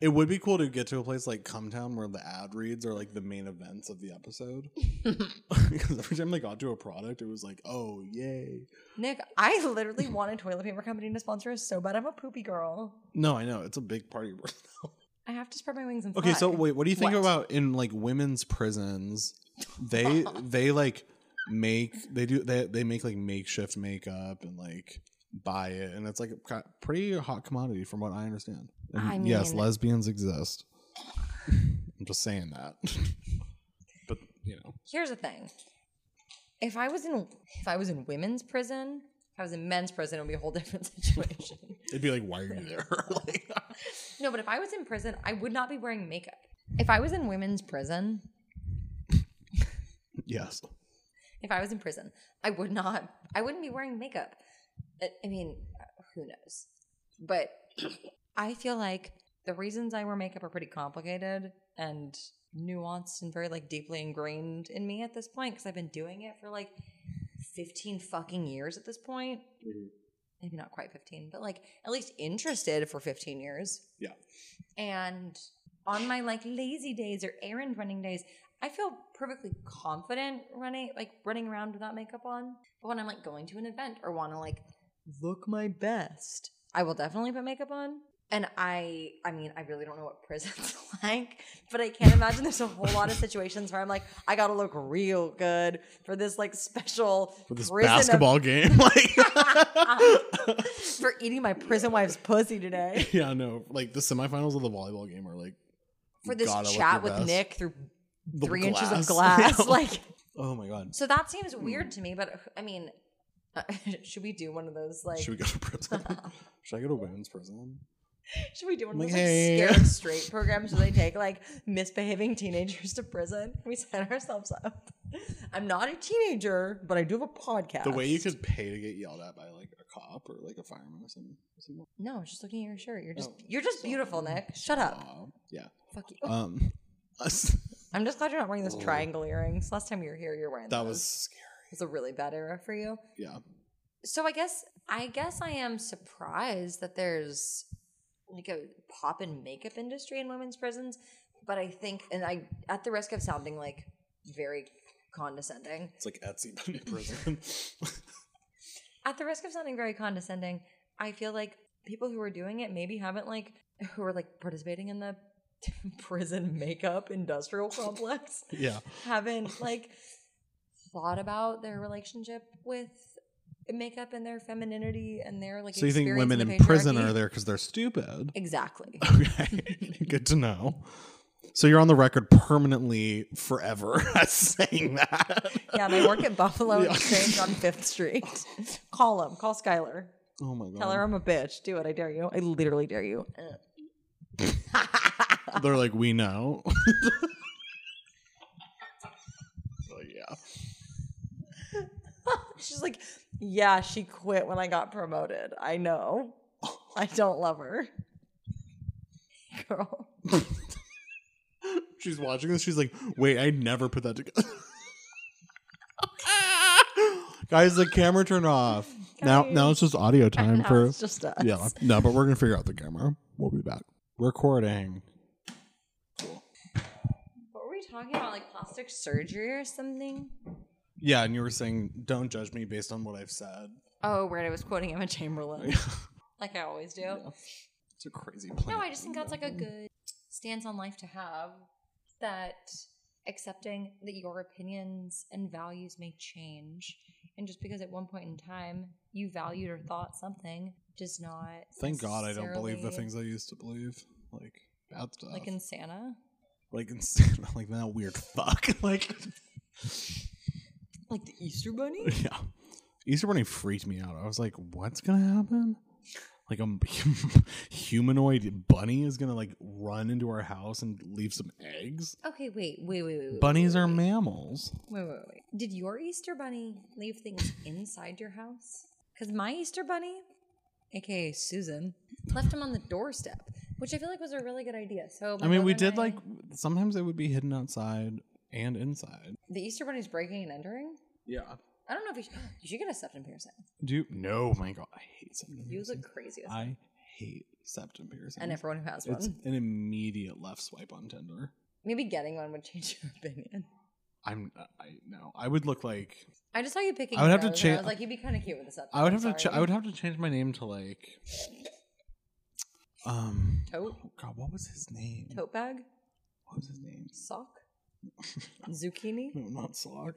It would be cool to get to a place like Cum Town where the ad reads are like the main events of the episode. [LAUGHS] [LAUGHS] because every time they got to a product, it was like, oh yay. Nick, I literally [LAUGHS] want a toilet paper company to sponsor us so bad. I'm a poopy girl. No, I know it's a big party. I have to spread my wings and fly. Okay, so wait, what do you think What? about in like women's prisons? They they like make they do they they make like makeshift makeup and like buy it, and it's like a ki- pretty hot commodity from what I understand. I [LAUGHS] yes, lesbians exist. I'm just saying that, [LAUGHS] but you know, Here's the thing. If I was in if I was in women's prison, if I was in men's prison, it would be a whole different [LAUGHS] situation. it'd be like, why are you there? like, no, but if I was in prison, I would not be wearing makeup. If I was in women's prison, yes, if I was in prison, I would not I wouldn't be wearing makeup. I I mean, who knows? But I feel like the reasons I wear makeup are pretty complicated and nuanced and very like deeply ingrained in me at this point because I've been doing it for like 15 fucking years at this point. Mm-hmm. Maybe not quite 15, but like at least interested for 15 years. yeah. And on my like lazy days or errand running days, I feel perfectly confident running like running around without makeup on. But when I'm like going to an event or want to like look my best, I will definitely put makeup on. And I I mean, I really don't know what prison's [LAUGHS] like, but I can't imagine there's a whole lot of situations where I'm like, I gotta look real good for this like special For this prison of- basketball game, [LAUGHS] like, [LAUGHS] for eating my prison wife's pussy today. yeah, no, like the semifinals of the volleyball game are like For this chat with best. Nick through The three inches of glass. glass. like Oh my god. so that seems hmm. weird to me, but I mean should we do one of those like Should we go to prison? Should I go to women's prison? Should we do one of those like hey. scared straight [LAUGHS] programs where they take like misbehaving teenagers to prison? We set ourselves up? I'm not a teenager, but I do have a podcast. The way you could pay to get yelled at by like a cop or like a fireman or something. No, just looking at your shirt. You're just Oh, you're just beautiful, Nick. Shut up. Uh, yeah. Fuck you. Um, [LAUGHS] I'm just glad you're not wearing those triangle earrings. Last time you were here, you were wearing that those. was scary. It was a really bad era for you. Yeah. So I guess I guess I am surprised that there's like a pop in makeup industry in women's prisons, but I think and I at the risk of sounding like very condescending, It's like Etsy but in prison. [LAUGHS] [LAUGHS] at the risk of sounding very condescending, I feel like people who are doing it maybe haven't like who are like participating in the [LAUGHS] prison makeup industrial complex yeah. haven't like thought about their relationship with makeup and their femininity and their like So you think women in, in prison are there because they're stupid? exactly [LAUGHS] Okay. Good to know. So you're on the record permanently forever [LAUGHS] as saying that. yeah they work at buffalo [LAUGHS] Yeah. exchange on fifth street call them call skylar Oh my god. tell her i'm a bitch do it i dare you i literally dare you They're like, we know. Like, yeah. she's like yeah she quit when i got promoted i know i don't love her [LAUGHS] girl She's watching this. She's like, wait, I never put that together. [LAUGHS] Guys, the camera turned off. Now, now it's just audio [LAUGHS] time Now for. it's just us. yeah, no, but we're gonna figure out the camera. We'll be back. Recording. what were we talking about like plastic surgery or something Yeah, and you were saying, don't judge me based on what I've said. Oh, where I was quoting Emma Chamberlain, [LAUGHS] like I always do. It's a crazy plan. No, I just think that's like a good stance on life to have. That accepting that your opinions and values may change, and just because at one point in time you valued or thought something does not. Thank God I don't believe the things I used to believe. Like bad stuff. Like in Santa? like in, Santa. [LAUGHS] like that weird fuck. [LAUGHS] like Like the Easter Bunny? [LAUGHS] yeah. Easter Bunny freaked me out. I was like, what's gonna happen? Like um, a [LAUGHS] humanoid bunny is gonna like run into our house and leave some eggs. Okay, wait, wait, wait, wait. wait, Bunnies wait, are wait. mammals. Wait, wait, wait. Did your Easter Bunny leave things inside your house? Because my Easter Bunny, aka Susan, left him on the doorstep, which I feel like was a really good idea. So I mean, we did I- like sometimes they would be hidden outside and inside. the Easter Bunny's breaking and entering. Yeah. I don't know if you should. [GASPS] You should get a septum piercing. Do you, no, my God, I hate septum You piercing. look crazy. With I hate septum piercing. and everyone who has one. it's an immediate left swipe on Tinder. Maybe getting one would change your opinion. I'm I no. I would look like I just saw you picking. I would have to nose, and I was like, you'd be kind of cute with a septum. I would I'm have to ch- I would have to change my name to like um Tote, oh God, what was his name? tote bag, What was his name? sock, zucchini, [LAUGHS] No, not Sock.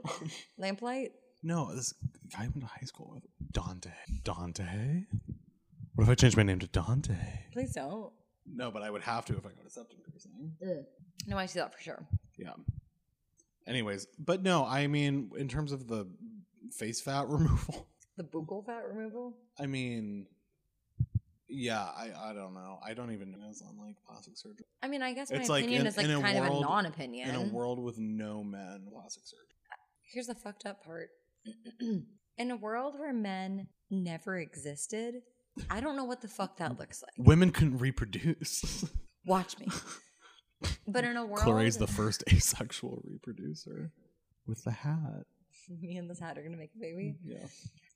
[LAUGHS] lamplight. no, this guy I went to high school with. Dante. Dante? What if I change my name to Dante? Please don't. No, but I would have to if I go to septum piercing. Mm. No, I see that for sure. Yeah. Anyways, but no, I mean, in terms of the face fat [LAUGHS] removal, The buccal fat removal. I mean, yeah, I I don't know. I don't even know it's on like plastic surgery. I mean, I guess my It's like opinion in- is like in a kind of a world- non-opinion. In a world with no men, plastic surgery. Here's the fucked up part. [CLEARS THROAT] in a world where men never existed, I don't know what the fuck that looks like. Women couldn't reproduce. [LAUGHS] Watch me. But in a world, Clary's the first asexual reproducer with the hat. [LAUGHS] me and this hat are gonna make a baby. Yeah.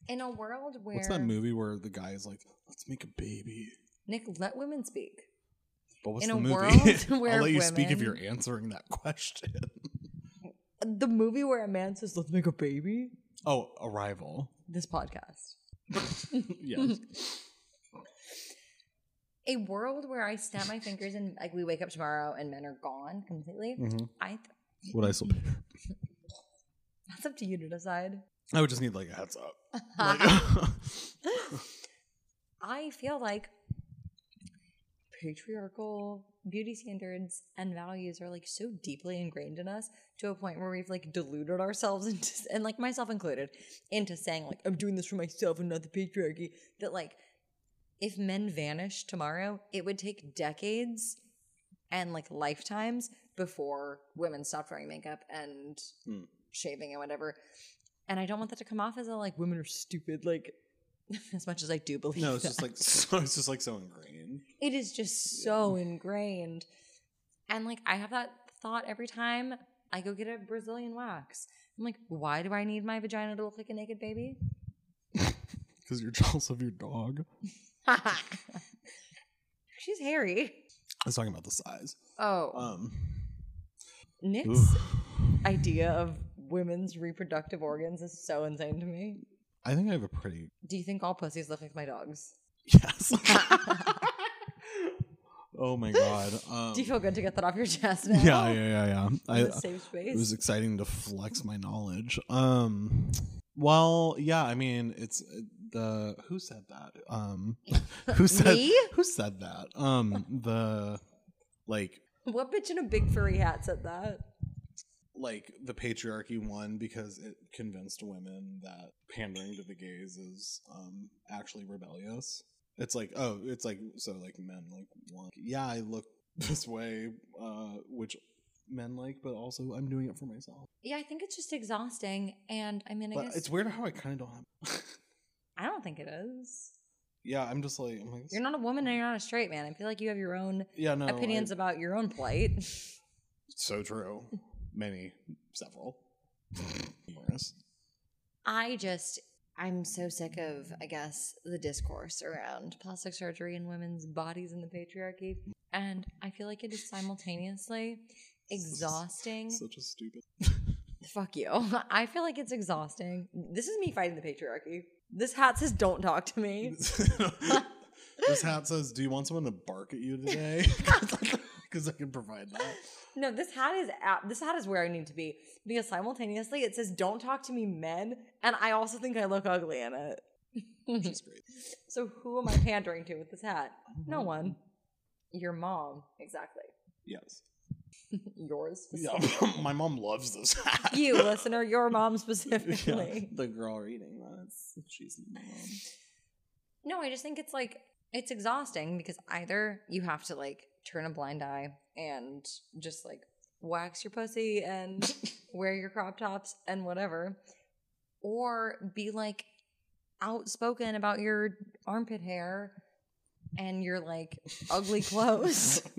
In a world where What's that movie where the guy is like, "Let's make a baby"? Nick, let women speak. But what's In the a movie? world [LAUGHS] where I'll let you speak if you're answering that question. The movie where a man says, "Let's make a baby." oh, Arrival. This podcast. [LAUGHS] yes. A world where I snap my fingers and like we wake up tomorrow and men are gone completely. Mhm. I th- Would I still? [LAUGHS] that's up to you to decide. I would just need like a heads up. [LAUGHS] Like- [LAUGHS] I feel like patriarchal beauty standards and values are like so deeply ingrained in us to a point where we've like deluded ourselves [LAUGHS] into and like myself included into saying like I'm doing this for myself and not the patriarchy that like if men vanished tomorrow it would take decades and like lifetimes before women stopped wearing makeup and Hmm. shaving and whatever and I don't want that to come off as a like women are stupid like [LAUGHS] as much as I do believe no, it's that. just like so, it's just like so ingrained. It is just so ingrained. And like I have that thought every time I go get a Brazilian wax. I'm like, why do I need my vagina to look like a naked baby? [LAUGHS] Because you're jealous of your dog. [LAUGHS] She's hairy. I was talking about the size. Oh, Um. Nick's oof. idea of women's reproductive organs is so insane to me. I think I have a pretty Do you think all pussies look like my dogs? yes. [LAUGHS] [LAUGHS] oh my god. Um, Do you feel good to get that off your chest now? yeah, yeah, yeah, yeah. I, safe space. it was exciting to flex my knowledge. Um, well, yeah. I mean, it's uh, the who said that. Um, [LAUGHS] who said Me? who said that? Um, the like what bitch in a big furry hat said that? Like the patriarchy won because it convinced women that pandering to the gays is um actually rebellious. It's like oh, it's like so like men like want yeah I look [LAUGHS] this way, uh, which men like, but also I'm doing it for myself. Yeah, I think it's just exhausting. And I mean, I But guess it's weird how I kind of don't have. [LAUGHS] I don't think it is. yeah, I'm just like I'm like You're not a woman and you're not a straight man. I feel like you have your own yeah no opinions I- about your own plight. [LAUGHS] so true. Many, several, numerous. I just, I'm so sick of, I guess, the discourse around plastic surgery and women's bodies in the patriarchy. And I feel like it is simultaneously [LAUGHS] exhausting. Such a stupid. [LAUGHS] Fuck you. I feel like it's exhausting. This is me fighting the patriarchy. This hat says, don't talk to me. [LAUGHS] this hat says, "Do you want someone to bark at you today?" Because I can provide that. [LAUGHS] No, this hat is at, this hat is where I need to be because simultaneously it says "Don't talk to me, men," and I also think I look ugly in it. She's [LAUGHS] great. So who am I pandering to with this hat? No mm-hmm. one. Your mom, exactly. Yes. [LAUGHS] Yours Yeah, my mom loves this hat. You listener, your mom Yeah, specifically. the girl reading that. She's mom. No, I just think it's like it's exhausting because either you have to like turn a blind eye and just like wax your pussy and [LAUGHS] wear your crop tops and whatever, or be like outspoken about your armpit hair and your like ugly clothes. [LAUGHS]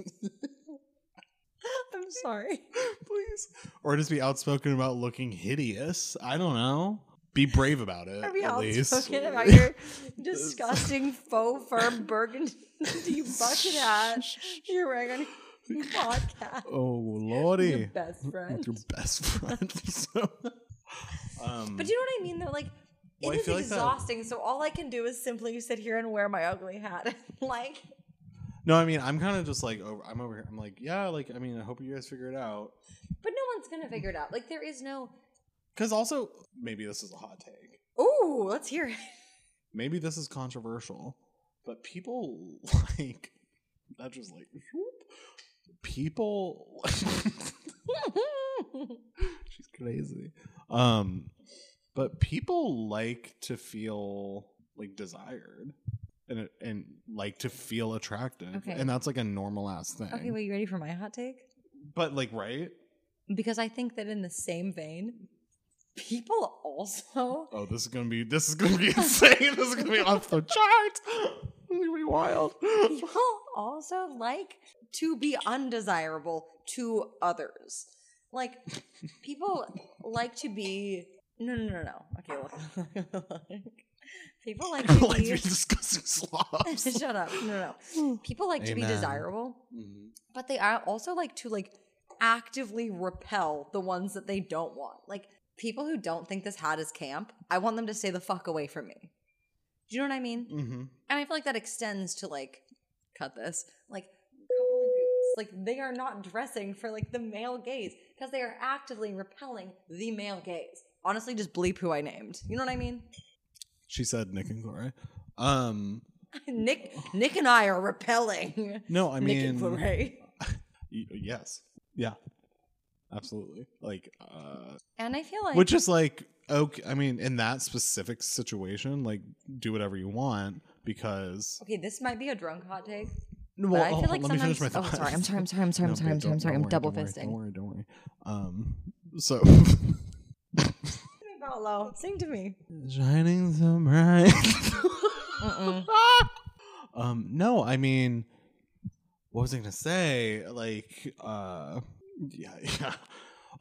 I'm sorry. Please. Or just be outspoken about looking hideous. I don't know. Be brave about it. Are we at least. outspoken about [LAUGHS] your disgusting faux fur burgundy [LAUGHS] bucket hat you're wearing on your podcast? Oh lordy. Your best friend. Your best friend. [LAUGHS] so, um, But do you know what I mean though? Like Well, it is feel like exhausting. So all I can do is simply sit here and wear my ugly hat. like no, I mean, I'm kind of just like over. I'm over here. I'm like, yeah, like I mean, I hope you guys figure it out. but no one's gonna figure it out. Like there is no Because also, maybe this is a hot take. Ooh, let's hear it. Maybe this is controversial, but people [LAUGHS] like that. Just like whoop. people. [LAUGHS] She's crazy. Um, but people like to feel like desired. And, and like to feel attractive, Okay. and that's like a normal ass thing. okay, wait, you ready for my hot take? But like, right? Because I think that in the same vein, people also Oh, this is gonna be this is gonna be [LAUGHS] insane. this is gonna be off the chart. It's gonna be wild. people also like to be undesirable to others. Like people like to be no no no no. Okay, look. [LAUGHS] people like to [LAUGHS] like be discussing slobs. Shut up. No no. People like to be Amen. desirable, Mhm. but they are also like to like actively repel the ones that they don't want. Like people who don't think this hat is camp, I want them to stay the fuck away from me. Do you know what I mean? Mhm. And I feel like that extends to like cut this, like couple of boots. like they are not dressing for like the male gaze because they are actively repelling the male gaze. Honestly, just bleep who I named. You know what I mean? She said Nick and Corey. Um, [LAUGHS] Nick, Nick and I are repelling. no, I Nick mean, and Corey. [LAUGHS] yes, yeah, absolutely. Like, uh, And I feel like which is like okay. I mean, in that specific situation, like, do whatever you want because. okay, this might be a drunk hot take. No, But I feel like let me finish my sometimes- thought. oh, sorry, I'm sorry, I'm sorry, I'm sorry, I'm [LAUGHS] sorry, I'm sorry, I'm sorry, I'm double don't worry, fisting. Don't worry, don't worry. Um, so [LAUGHS] Paolo, sing to me. shining so bright. [LAUGHS] Um, no, I mean, what was I gonna say? Like, uh, yeah, [LAUGHS] yeah.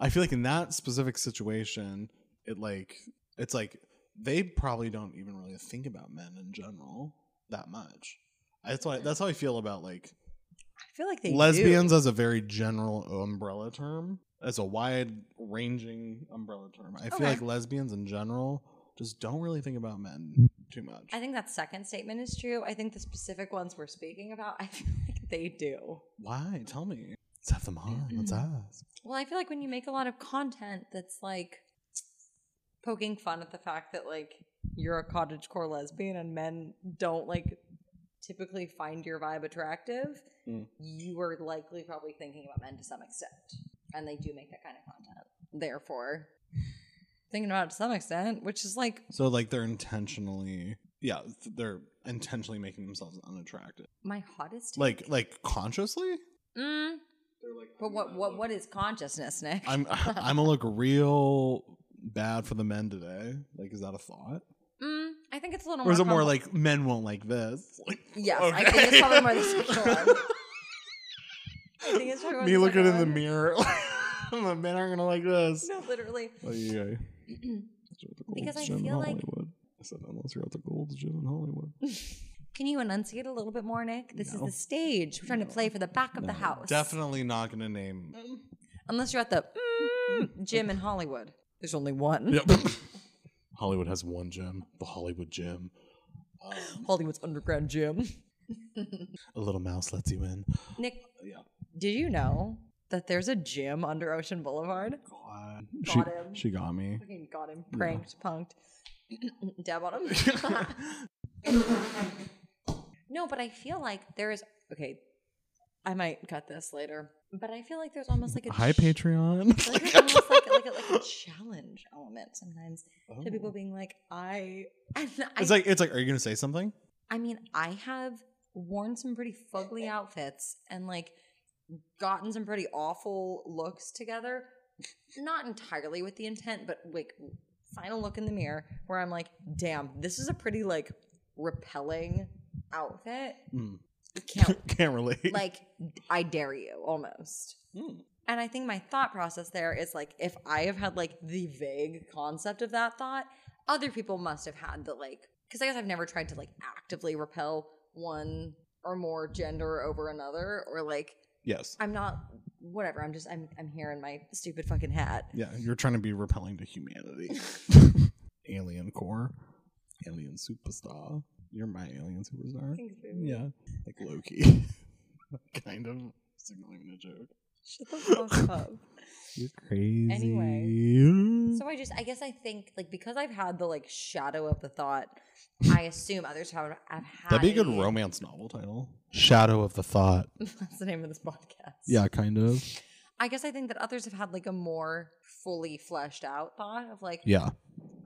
I feel like in that specific situation, it like it's like they probably don't even really think about men in general that much. That's why that's how I feel about like I feel like they do. lesbians as a very general umbrella term, as a wide ranging umbrella term. I feel Okay. like lesbians in general just don't really think about men too much. I think that second statement is true. I think the specific ones we're speaking about, [LAUGHS] I feel like they do. Why? Tell me. Let's have them on. Let's ask. Well, I feel like when you make a lot of content that's like poking fun at the fact that like you're a cottagecore lesbian and men don't like typically find your vibe attractive, Mm. you are likely probably thinking about men to some extent. And they do make that kind of content. Therefore, thinking about it to some extent, which is like So like they're intentionally, yeah, they're intentionally making themselves unattractive. my hottest take. Like like consciously. Mm. But what what what is consciousness, [LAUGHS] Nick? I'm [LAUGHS] I'm gonna look real bad for the men today. Like, is that a thought? mm, I think it's a little Or is more it more compli- like men won't like this? Like, Yes, [LAUGHS] I think it's probably more the okay. sexual one. I think it's probably Me looking in second the mirror. the men aren't gonna like this. No, literally. Oh, yeah. [CLEARS THROAT] Because I Gym feel like- Hollywood. I said unless you're at the Gold's Gym in Hollywood. Can you enunciate a little bit more, Nick? This No. is the stage. We're trying to play for the back of the house. Definitely not gonna name. Unless you're at the mm, gym in Hollywood. There's only one. Yep. [LAUGHS] Hollywood has one gym, the Hollywood Gym. Hollywood's underground gym. [LAUGHS] A little mouse lets you in. Nick, Yeah. did you know that there's a gym under Ocean Boulevard? God. Got she, him. she got me. Fucking got him pranked, punked. [CLEARS THROAT] Dab on him. [LAUGHS] no, but I feel like there is okay. I might cut this later, but I feel like there's almost like a Hi, ch- Patreon. Like there's [LAUGHS] almost like, like, a, like a challenge element sometimes to oh. people Oh. being like, I, and I, It's like it's like, are you gonna say something? I mean, I have worn some pretty fugly outfits and like gotten some pretty awful looks together. Not entirely with the intent, but like final look in the mirror where I'm like, damn, this is a pretty like repelling outfit. Mm. Can't [LAUGHS] Can't relate. like I dare you almost. Mm. And I think my thought process there is like if I have had like the vague concept of that thought, other people must have had the like because I guess I've never tried to like actively repel one or more gender over another or like yes. I'm not whatever. I'm just I'm I'm here in my stupid fucking hat. Yeah, you're trying to be repelling to humanity. [LAUGHS] alien core, alien superstar. You're my alien superstar. Thanks, baby. Yeah, like Loki. [LAUGHS] kind of. It's not even a joke. Shut the fuck up. [LAUGHS] You're crazy. Anyway. So I just I guess I think like because I've had the like shadow of the thought, I assume others have have had That'd be a good a- romance novel title. Shadow of the Thought. [LAUGHS] That's the name of this podcast. Yeah, kind of. I guess I think that others have had like a more fully fleshed out thought of like, Yeah.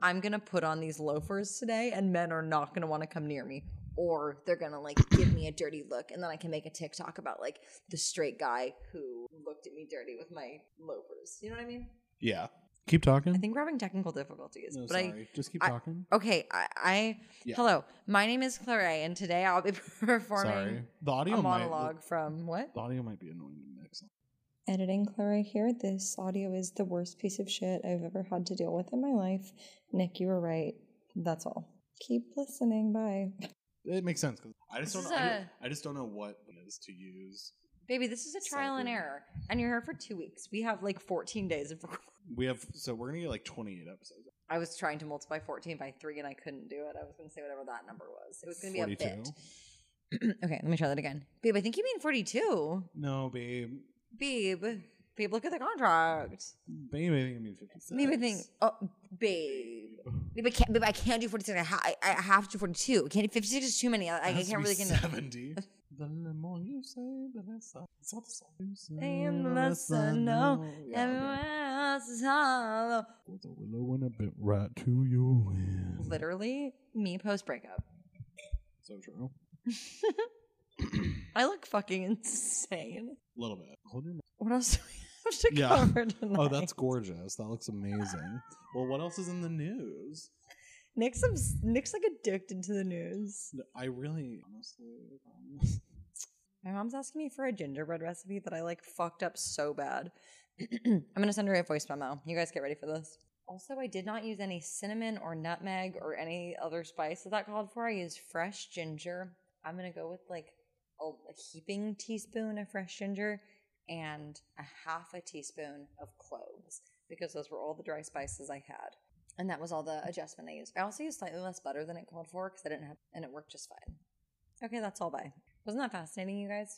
I'm gonna put on these loafers today, and men are not gonna want to come near me, or they're gonna like give me a dirty look, and then I can make a TikTok about like the straight guy who looked at me dirty with my loafers. You know what I mean? Yeah. Keep talking. I think we're having technical difficulties, no, but I sorry. Just keep I- talking. okay. I, I Yeah. hello. My name is Claire, and today I'll be [LAUGHS] performing Sorry. The audio a might monologue from what? the audio might be annoying to mix. Editing Clara here. This audio is the worst piece of shit I've ever had to deal with in my life. Nick, you were right. That's all. Keep listening. Bye. It makes sense 'cause I just This don't. is Know, I, a- I just don't know what it is to use. Baby, this is a trial and Cyber. error, and you're here for two weeks. We have like 14 days of We have so we're gonna get like 28 episodes. I was trying to multiply 14 by 3 and I couldn't do it. I was going to say whatever that number was. It was going to be a 42. bit. [CLEARS THROAT] okay, let me try that again. Babe, I think you mean 42. No, babe. Babe, babe, look at the contract. Babe, I think I mean 56. Babe, I think, oh, babe. Babe, I can't, babe, I can't do 46. I, ha- I, have to do 42. Can't, 56 is too many. I, I It has to can't really get 70. the more you say, the less I. It's not the song. You say, And the less I know, Yeah, everyone else is hollow. The willow and a bit right to your wind. Literally, me post breakup. So true. [LAUGHS] I look fucking insane. A little bit. Hold your. What else do we [LAUGHS] have to Yeah. cover tonight? Oh, that's gorgeous. That looks amazing. Well, what else is in the news? Nick's obs- Nick's like addicted to the news. No, I really, honestly, um, My mom's asking me for a gingerbread recipe that I like fucked up so bad. [CLEARS THROAT] I'm gonna send her a voice memo. You guys get ready for this. Also, I did not use any cinnamon or nutmeg or any other spice that that called for. I used fresh ginger. I'm gonna go with like a, heaping teaspoon of fresh ginger and a half a teaspoon of cloves because those were all the dry spices I had. And that was all the adjustment I used. I also used slightly less butter than it called for because I didn't have, and it worked just fine. Okay, that's all bye. Wasn't that fascinating, you guys?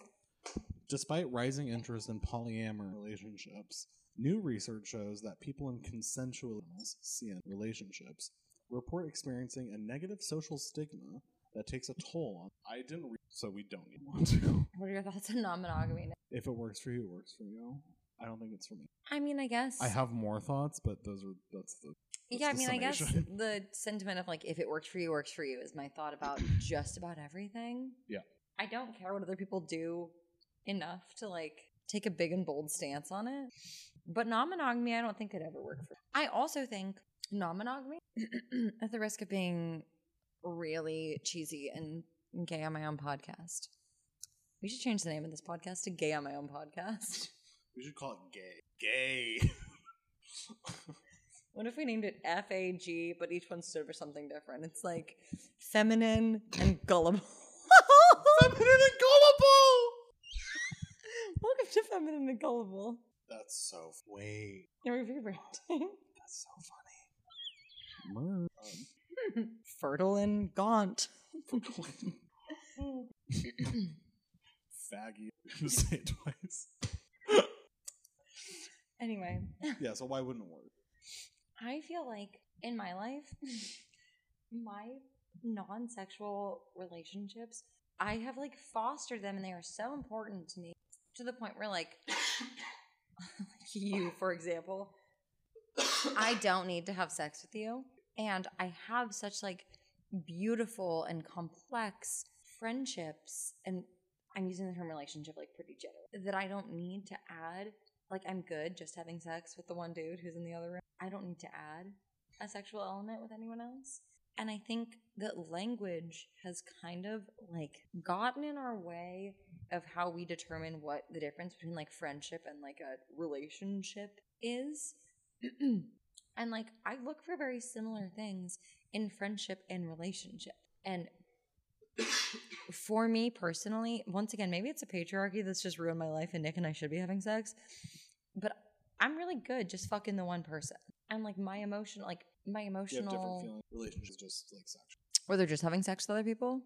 Despite rising interest in polyamorous relationships, new research shows that people in consensual CN relationships report experiencing a negative social stigma that takes a toll on. [LAUGHS] I didn't, re- so we don't need one to. What are your thoughts on non-monogamy? If it works for you, it works for you. I don't think it's for me. I mean, I guess. I have more thoughts, but those are that's the. that's yeah, I mean, I guess [LAUGHS] the sentiment of like, if it works for you, works for you is my thought about [CLEARS THROAT] just about everything. Yeah. I don't care what other people do enough to like take a big and bold stance on it. But non monogamy, I don't think could ever work for. I also think non monogamy, [CLEARS THROAT] at the risk of being really cheesy and gay on my own podcast. We should change the name of this podcast to Gay on My Own Podcast. [LAUGHS] We should call it gay. Gay. [LAUGHS] What if we named it F A G, but each one stood for something different? It's like feminine and gullible. [LAUGHS] Feminine and gullible. Welcome to feminine and gullible. That's so wait. Your review branding. That's so funny. Um, Fertile and gaunt. [LAUGHS] faggy. [LAUGHS] Say it twice. Anyway, Yeah. So why wouldn't it work? I feel like in my life, [LAUGHS] my non-sexual relationships, I have like fostered them and they are so important to me to the point where like you, for example, I don't need to have sex with you. And I have such like beautiful and complex friendships and I'm using the term relationship like pretty general that I don't need to add like I'm good just having sex with the one dude who's in the other room. I don't need to add a sexual element with anyone else. And I think that language has kind of like gotten in our way of how we determine what the difference between like friendship and like a relationship is. [CLEARS THROAT] and like I look for very similar things in friendship and relationship. And for me personally, once again, maybe it's a patriarchy that's just ruined my life and Nick and I should be having sex. But I'm really good just fucking the one person. And like my emotional like my have different emotional feelings. Relationships just like sexual. or they're just having sex with other people.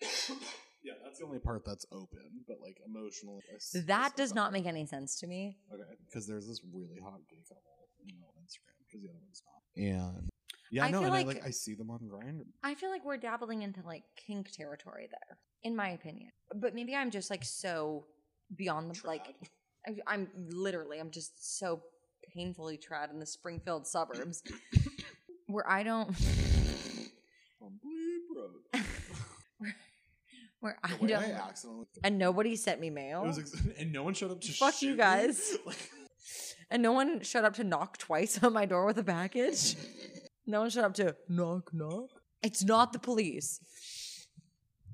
[COUGHS] Yeah, that's the only part that's open, but like emotional. I That does not make any sense to me. Okay, because there's this really hot gay couple you know, on Instagram because the other one's not. And yeah, I no, feel and like- I like I see them on Grindr. I feel like we're dabbling into like kink territory there, in my opinion. But maybe I'm just like so beyond the like. [LAUGHS] I, I'm literally, I'm just so painfully trad in the Springfield suburbs [COUGHS] where I don't, [LAUGHS] on [LAUGHS] where I don't, I accidentally. and nobody sent me mail. It was ex- and no one showed up to Fuck shoot you guys. Like, And no one showed up to knock twice [LAUGHS] on my door with a package. No one showed up to knock, knock. It's not the police.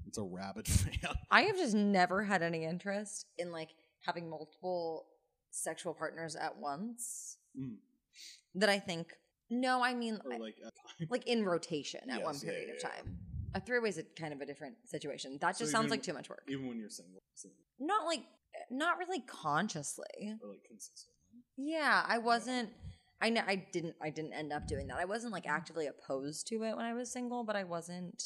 it's a rabid [LAUGHS] fan. I have just never had any interest in like having multiple sexual partners at once. Mm. That I think, no, I mean, Or like, [LAUGHS] like in rotation at one Yes, yeah, period yeah, of yeah. time. A three way is a kind of a different situation. That So just sounds even- like too much work. even when you're single, single Not like, not really consciously. or like consistently. Yeah, I wasn't. I know I didn't. I didn't end up doing that. I wasn't like actively opposed to it when I was single, but I wasn't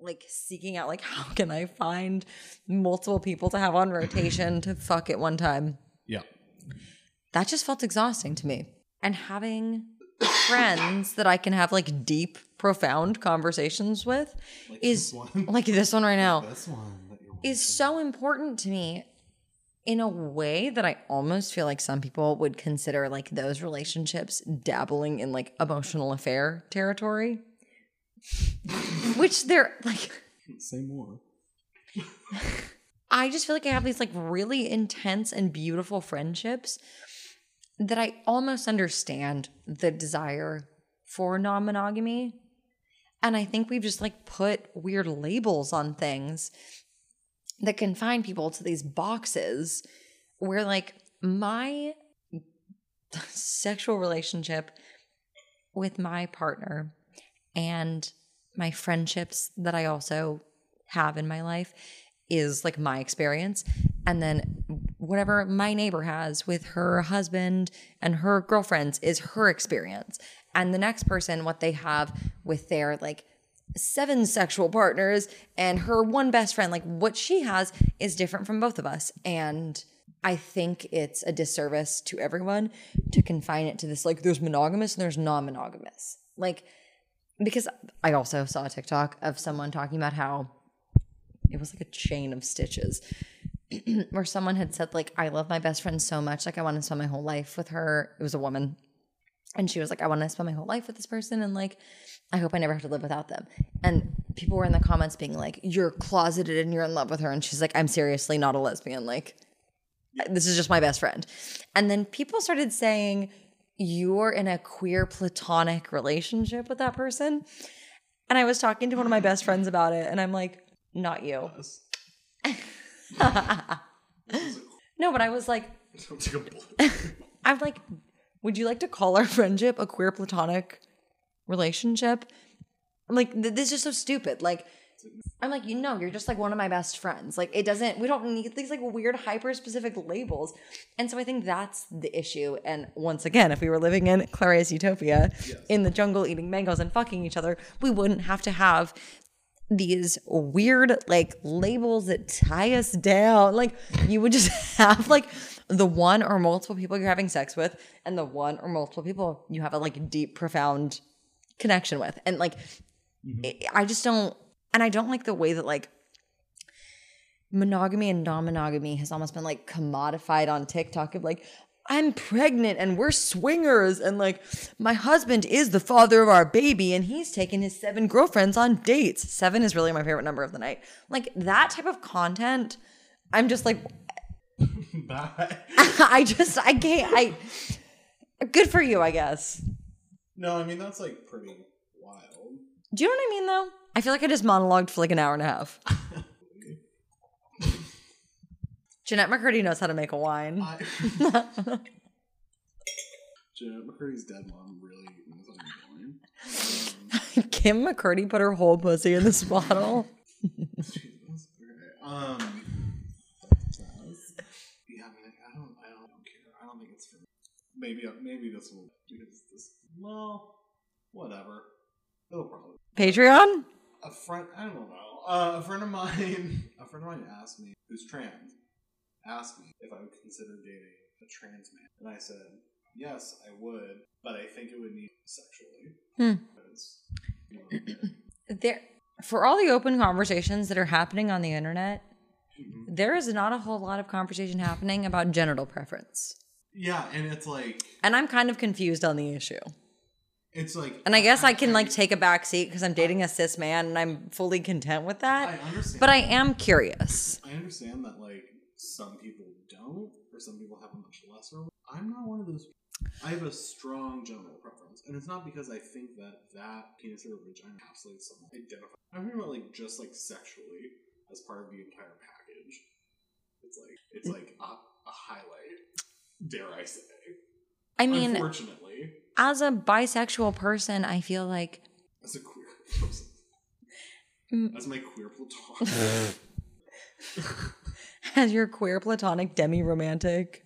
like seeking out like [LAUGHS] how can I find multiple people to have on rotation to fuck at one time. Yeah. That just felt exhausting to me. And having friends that I can have like deep, profound conversations with Like is this one. like this one right now This one is so important to me in a way that I almost feel like some people would consider like those relationships dabbling in like emotional affair territory. [LAUGHS] Which they're like Say more. [LAUGHS] I just feel like I have these like really intense and beautiful friendships that I almost understand the desire for non monogamy. And I think we've just like put weird labels on things that confine people to these boxes where like my sexual relationship with my partner and my friendships that I also have in my life is like my experience. And then whatever my neighbor has with her husband and her girlfriends is her experience. And the next person, what they have with their like seven sexual partners and her one best friend, like what she has is different from both of us. And I think it's a disservice to everyone to confine it to this like there's monogamous and there's non monogamous. Like, because I also saw a TikTok of someone talking about how it was like a chain of stitches [CLEARS THROAT] where someone had said like I love my best friend so much like I want to spend my whole life with her. It was a woman. And she was like I want to spend my whole life with this person and like I hope I never have to live without them. And people were in the comments being like you're closeted and you're in love with her and she's like I'm seriously not a lesbian like this is just my best friend. And then people started saying you're in a queer platonic relationship with that person. And I was talking to one of my best friends about it, and I'm like, not you. [LAUGHS] no, but I was like, [LAUGHS] I'm like, would you like to call our friendship a queer platonic relationship? I'm like, th- this is so stupid. Like, I'm like, you know, you're just like one of my best friends. Like, it doesn't, we don't need these like weird, hyper specific labels. And so I think that's the issue. And once again, if we were living in Clarice Utopia in the jungle eating mangoes and fucking each other, we wouldn't have to have these weird like labels that tie us down. Like, you would just [LAUGHS] have like the one or multiple people you're having sex with and the one or multiple people you have a like deep, profound connection with. And like, mm-hmm. I I just don't, and I don't like the way that like monogamy and non-monogamy has almost been like commodified on TikTok of like I'm pregnant and we're swingers and like my husband is the father of our baby and he's taken his seven girlfriends on dates. Seven is really my favorite number of the night. Like that type of content, I'm just like [LAUGHS] Bye. [LAUGHS] I just I can't I good for you, I guess. No, I mean that's like pretty wild. Do you know what I mean though? I feel like I just monologued for like an hour and a half. [LAUGHS] Jennette McCurdy knows how to make a wine. I... [LAUGHS] Jennette McCurdy's dead mom really knows what I'm doing. Kim McCurdy put her whole pussy in this bottle. [LAUGHS] Jesus. Okay. Um. Yeah, I mean, I don't, I don't, I don't care. I don't think it's for me. Maybe, maybe this will because this. Well, whatever. It'll probably. Patreon? A friend, I don't know. Uh, a friend of mine, [LAUGHS] a friend of mine asked me, who's trans, asked me if I would consider dating a trans man, and I said yes, I would, but I think it would need sexually. Hmm. Because, you know, [CLEARS THROAT] There for all the open conversations that are happening on the internet, Mhm. there is not a whole lot of conversation happening about genital preference. yeah, and it's like, And I'm kind of confused on the issue. It's like, And I guess I can like take a back seat because I'm dating a cis man and I'm fully content with that. I understand, But I am curious. I understand that like some people don't, or some people have a much lesser. I'm not one of those. I have a strong general preference, and it's not because I think that that penis or vagina absolutely someone identify. I'm talking about like just like sexually as part of the entire package. It's like it's like a, a highlight. Dare I say? I mean, unfortunately, as a bisexual person, I feel like as a queer person, Mm. as my queer platonic. [LAUGHS] as your queer platonic demi romantic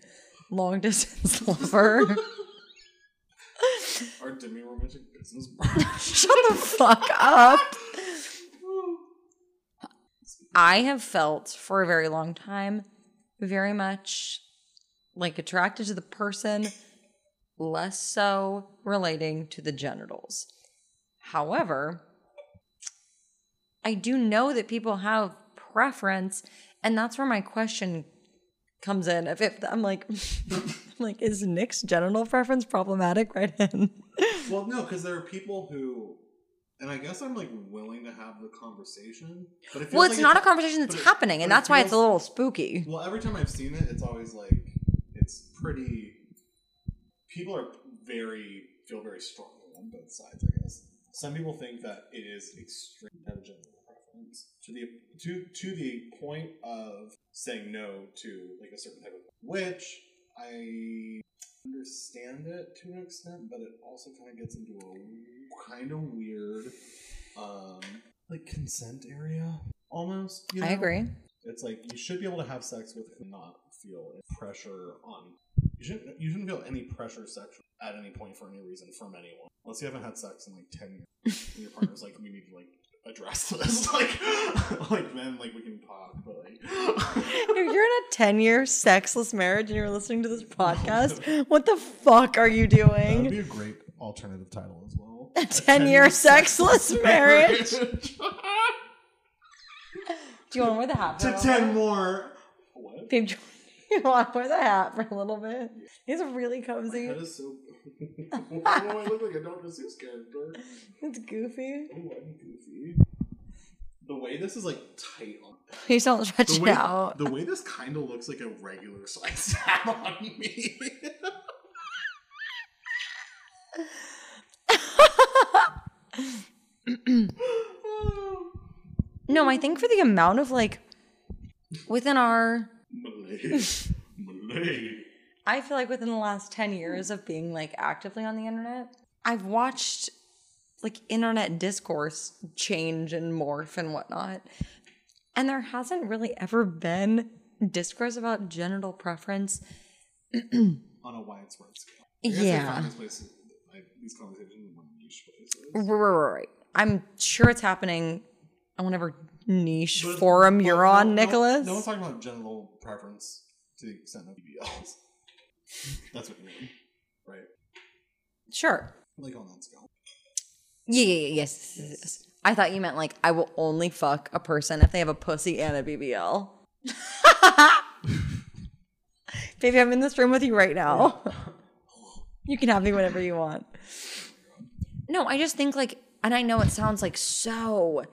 long distance [LAUGHS] lover. [LAUGHS] Our demi romantic business. Shut the fuck up. I have felt for a very long time very much like attracted to the person, less so relating to the genitals. However, I do know that people have preference, and that's where my question comes in. If, if I'm like, [LAUGHS] like, is Nick's genital preference problematic? Right [LAUGHS] in. Well, no, because there are people who, and I guess I'm like willing to have the conversation, but it feels Well, it's like not a conversation that's it- happening, and but it that's why it's a little spooky. Well, every time I've seen it, it's always like it's pretty. People are very feel very strongly on both sides. I guess some people think that it is extreme preference to the to to the point of saying no to like a certain type of which I understand it to an extent, but it also kind of gets into a kind of weird um like consent area almost. You I agree. It's like you should be able to have sex with and not feel pressure on. You shouldn't. You shouldn't feel any pressure sexual at any point for any reason from anyone, unless you haven't had sex in like ten years. [LAUGHS] and your partner's like, we need to like address [LAUGHS] this. like, [LAUGHS] like then like we can talk. But like, If you're in a 10 year sexless marriage and you're listening to this podcast, what the fuck are you doing? that would be a great alternative title as well. A 10 year sexless marriage? Do you want to wear the hat? To ten more. What? Babe, [LAUGHS] you want to wear the hat for a little bit? It's really That cozy. is so. Why [LAUGHS] do [LAUGHS] I look like a Dr. Seuss character? It's goofy. Oh, I'm goofy. The way this is like tight on Please don't stretch the it out. the way this kind of looks like a regular size hat on me. No, I think for the amount of like within our Malay. Malay. [LAUGHS] I feel like within the last 10 years of being like actively on the internet, I've watched like internet discourse change and morph and whatnot. And there hasn't really ever been discourse about genital preference. [CLEARS THROAT] On a widespread scale. I Yeah. like, these conversations in more niche places. Right, right, right. I'm sure it's happening on whatever niche But- forum but you're no- on, no- Nicholas. No, one's talking about genital preference to the extent of BBLs. [LAUGHS] That's what you mean, right? Sure. Like on that scale. Yeah, yeah, yeah, yes, yes, yes. I thought you meant like I will only fuck a person if they have a pussy and a BBL. [LAUGHS] Baby, I'm in this room with you right now. you can have me whenever you want. [LAUGHS] No, I just think like, and I know it sounds like so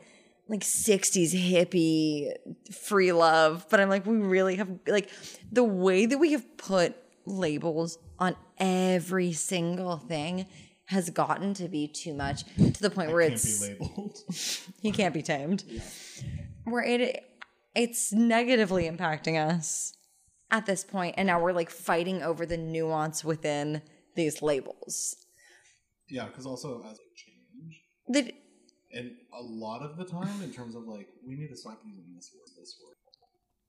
like 60s hippie free love, but I'm like, we really have like the way that we have put labels on every single thing has gotten to be too much to the point where Can't it's be labeled. [LAUGHS] he can't be tamed. Where it it's negatively impacting us at this point, and now we're like fighting over the nuance within these labels. yeah, because also as like change, That and a lot of the time, in terms of like, we need to stop using this word, this word.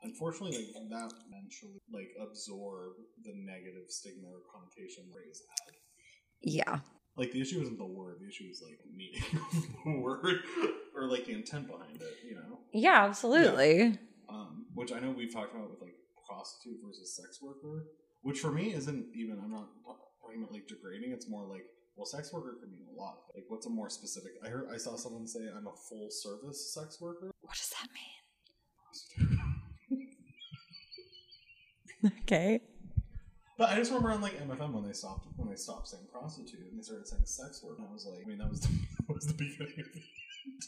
Unfortunately, like that eventually like absorb the negative stigma or connotation phrase had. yeah, Like the issue isn't the word; the issue is like meaning of [LAUGHS] the word or like the intent behind it. You know. yeah, absolutely. um, which I know we've talked about with like prostitute versus sex worker, which for me isn't even. I'm not talking about like degrading. It's more like, well, sex worker could mean a lot. Like, what's a more specific? I heard I saw someone say I'm a full service sex worker. What does that mean? [LAUGHS] Okay. But I just remember on like MFM when they stopped when they stopped saying prostitute and they started saying sex worker. And I was like, I mean, that was the, [LAUGHS] that was the beginning of the end.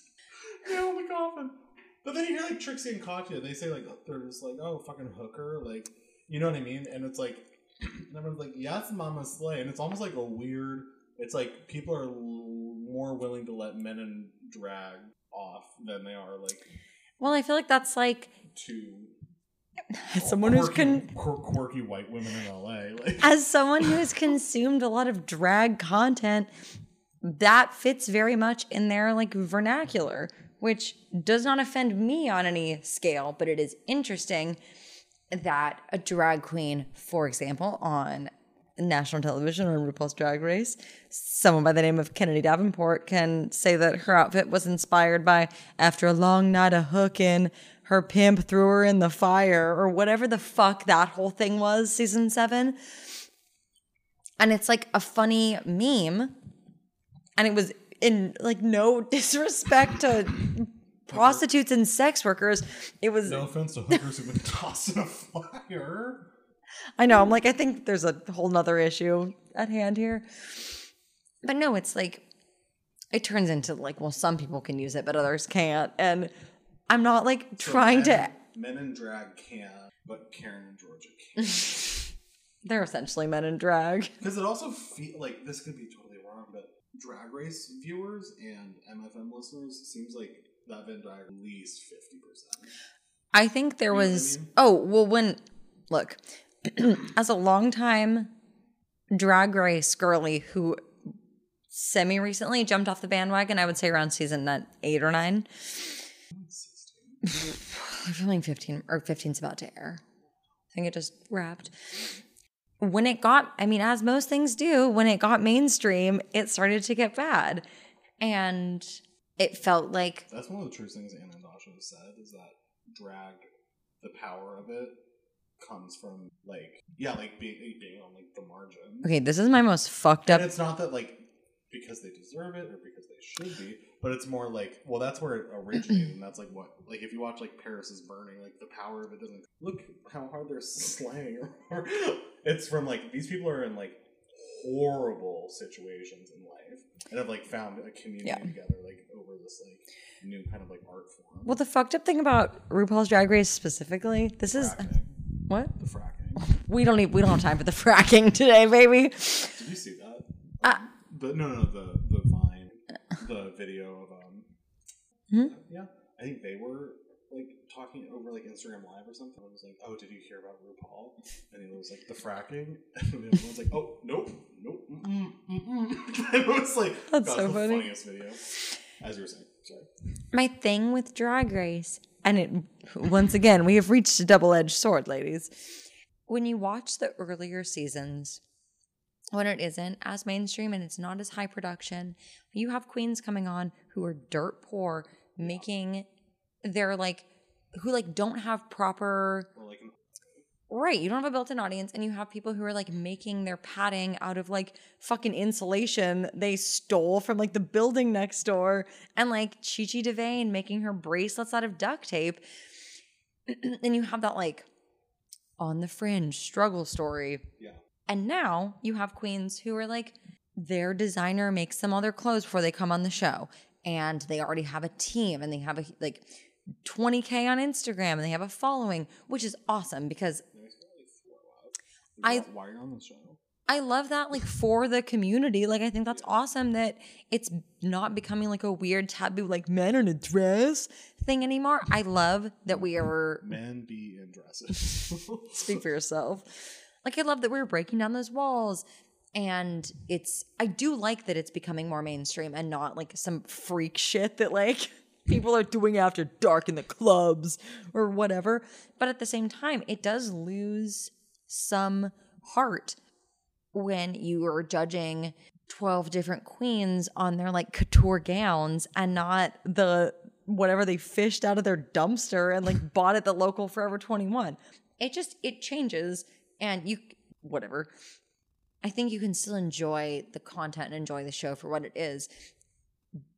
Nail in the coffin. But then you hear like Trixie and Katya, they say like they're just like, oh, fucking hooker, like you know what I mean? And it's like, [CLEARS THROAT] and everyone's like, yes, Mama Slay, and it's almost like a weird. It's like people are l- more willing to let men in drag off than they are like Well, I feel like that's like to as [LAUGHS] someone who's quirky, con- quir- quirky white women in LA. Like, as someone who's consumed a lot of drag content, that fits very much in their like vernacular, which does not offend me on any scale, but it is interesting that a drag queen, for example, on national television or RuPaul's Drag Race, someone by the name of Kennedy Davenport can say that her outfit was inspired by after a long night of hooking, her pimp threw her in the fire, or whatever the fuck that whole thing was, season seven. And it's like a funny meme. And it was in like no [LAUGHS] disrespect to prostitutes and sex workers. It was No offense to hookers who've been [LAUGHS] in a fire. I know. I'm mm-hmm. like, I think there's a whole nother issue at hand here. But no, it's like, it turns into like, well, some people can use it, but others can't. And I'm not like trying to, men, Men in drag can, but Karen and Georgia can't. [LAUGHS] they're essentially men in drag. [LAUGHS] Because it also feel like this could be totally wrong, but Drag Race viewers and MFM listeners seems like that Venn diagram at least fifty percent. I think there know what I was, mean? oh, well, when, look, [CLEARS THROAT] as a longtime drag race girly who semi recently jumped off the bandwagon, I would say around season uh, eight or nine. [SIGHS] I'm feeling 15 or 15's about to air. I think it just wrapped. When it got, I mean, as most things do, when it got mainstream, it started to get bad. And it felt like, That's one of the true things Anna Dasha said is that drag, the power of it comes from like yeah, like being being on like the margin. okay, this is my most fucked up And it's not that like because they deserve it or because they should be, but it's more like well, that's where it originated, and that's like what like if you watch like Paris is burning, like the power of it doesn't look how hard they're slaying. [LAUGHS] It's from like these people are in like horrible situations in life and have like found a community Yeah. together like over this like new kind of like art form. Well, the fucked up thing about RuPaul's Drag Race specifically, this is what the fracking. we don't need. We don't have time for the fracking today, baby. Did you see that? Uh, the no, no, the the Vine, the video of um, Hmm? yeah, I think they were like talking over like Instagram Live or something. I was like, oh, did you hear about RuPaul? And he was like, the fracking, [LAUGHS] and the other one's like, oh, nope, nope, mm-mm, mm-mm. [LAUGHS] and it was like, That's God, so the funny. funniest video. As you were saying, sorry. my thing with Drag Race, and it once again we have reached a double edged sword, ladies. When you watch the earlier seasons, when it isn't as mainstream and it's not as high production, you have queens coming on who are dirt poor, making their like who like don't have proper Or like, Right. You don't have a built in audience, and you have people who are like making their padding out of like fucking insulation they stole from like the building next door, and like Chi Chi DeVayne making her bracelets out of duct tape. [CLEARS THROAT] and you have that like on the fringe struggle story. Yeah. And now you have queens who are like, their designer makes them all their clothes before they come on the show. And they already have a team and they have a like 20K on Instagram and they have a following, which is awesome because I- why you're on the show. I love that like for the community. Like I think that's awesome that it's not becoming like a weird taboo like men in a dress thing anymore. I love that we are Men be in dresses. [LAUGHS] speak for yourself. Like I love that we're breaking down those walls and it's I do like that it's becoming more mainstream and not like some freak shit that like people are doing after dark in the clubs or whatever. But at the same time, it does lose some heart when you are judging 12 different queens on their like couture gowns and not the whatever they fished out of their dumpster and like [LAUGHS] bought at the local Forever 21. It just it changes and you whatever. I think you can still enjoy the content and enjoy the show for what it is.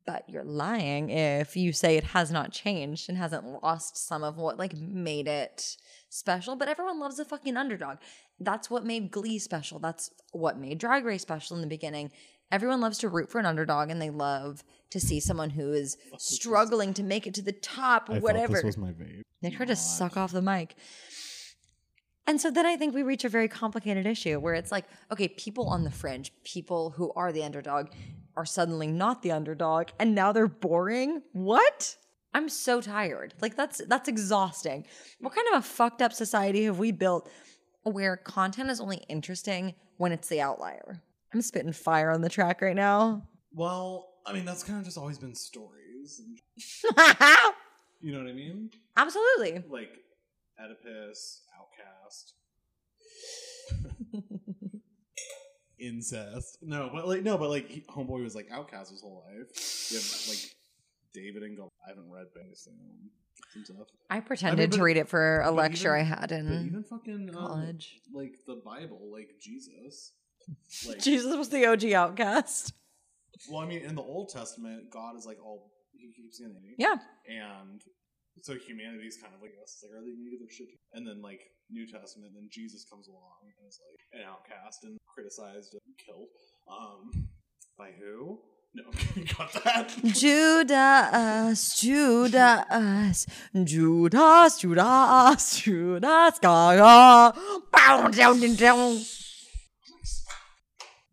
But you're lying if you say it has not changed and hasn't lost some of what like made it special. But everyone loves a fucking underdog. That's what made Glee special. That's what made Drag Race special in the beginning. Everyone loves to root for an underdog and they love to see someone who is struggling to make it to the top, whatever. my vape. They tried to suck off the mic. And so then I think we reach a very complicated issue where it's like, okay, people on the fringe, people who are the underdog, are suddenly not the underdog, and now they're boring. What? I'm so tired. Like that's that's exhausting. What kind of a fucked up society have we built where content is only interesting when it's the outlier? I'm spitting fire on the track right now. Well, I mean, that's kind of just always been stories. and- [LAUGHS] You know what I mean? Absolutely. Like Oedipus, Outcast, [LAUGHS] incest. No, but like no, but like he, Homeboy was like outcast his whole life. You have like David and Go. I haven't read some stuff. I pretended to read it for a lecture even- I had in even fucking um, college. like the Bible, like Jesus. [LAUGHS] Like, Jesus was the OG outcast. well, I mean, in the Old Testament, God is like all he keeps in it. Yeah. and so humanity's kind of like us, like are they gonna get their shit? And then like New Testament, then Jesus comes along and is like an outcast and criticized and killed. Um, by who? No, [LAUGHS] got that. Judas, Judas, Judas, Judas, Judas, Gaga. Bow, down, down, down.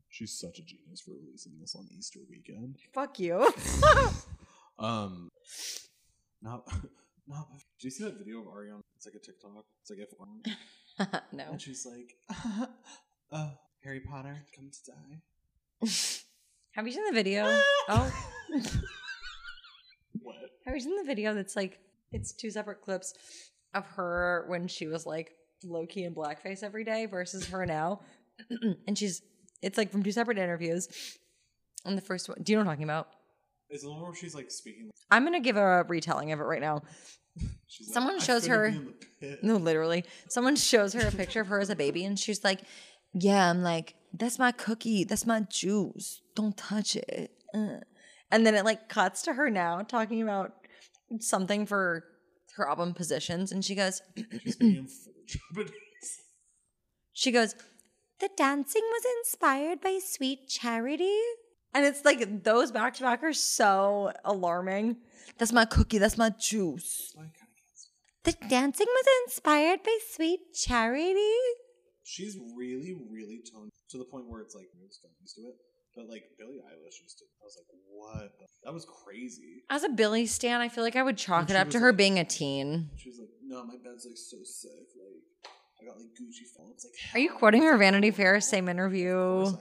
She's such a genius for releasing this on Easter weekend. Fuck you. [LAUGHS] Um, not, [LAUGHS] not. Did you see that video of Ariana? It's like a TikTok. It's like if no. and she's like, uh, Harry Potter come to die. Have you seen the video? Ah. oh. [LAUGHS] What? Have you seen the video that's like, it's two separate clips of her when she was like low key in blackface every day versus her now? [CLEARS THROAT] and she's, it's like from two separate interviews. And the first one, do you know what I'm talking about? Is the one where she's like speaking? I'm gonna give a retelling of it right now. [LAUGHS] She's Someone "I shows her- be in the pit." No, literally. Someone shows her a picture of her as a baby and she's like, Yeah, I'm like, that's my cookie. That's my juice. Don't touch it. Uh. And then it like cuts to her now talking about something for her album positions. And she goes, [CLEARS THROAT] She's speaking in full Japanese. She goes, The dancing was inspired by Sweet Charity. And it's like those back to back are so alarming. That's my cookie. That's my juice. I kinda can't- The dancing was inspired by Sweet Charity. She's really, really toned to the point where it's like I'm just getting used to it. But like Billie Eilish used to, I was like, what? That was crazy. As a Billie stan, I feel like I would chalk it up was to her being a teen. She was like, no, my bed's like so sick. Like I got like Gucci phone. It's like, Are you quoting her Vanity Fair same Of interview? I am.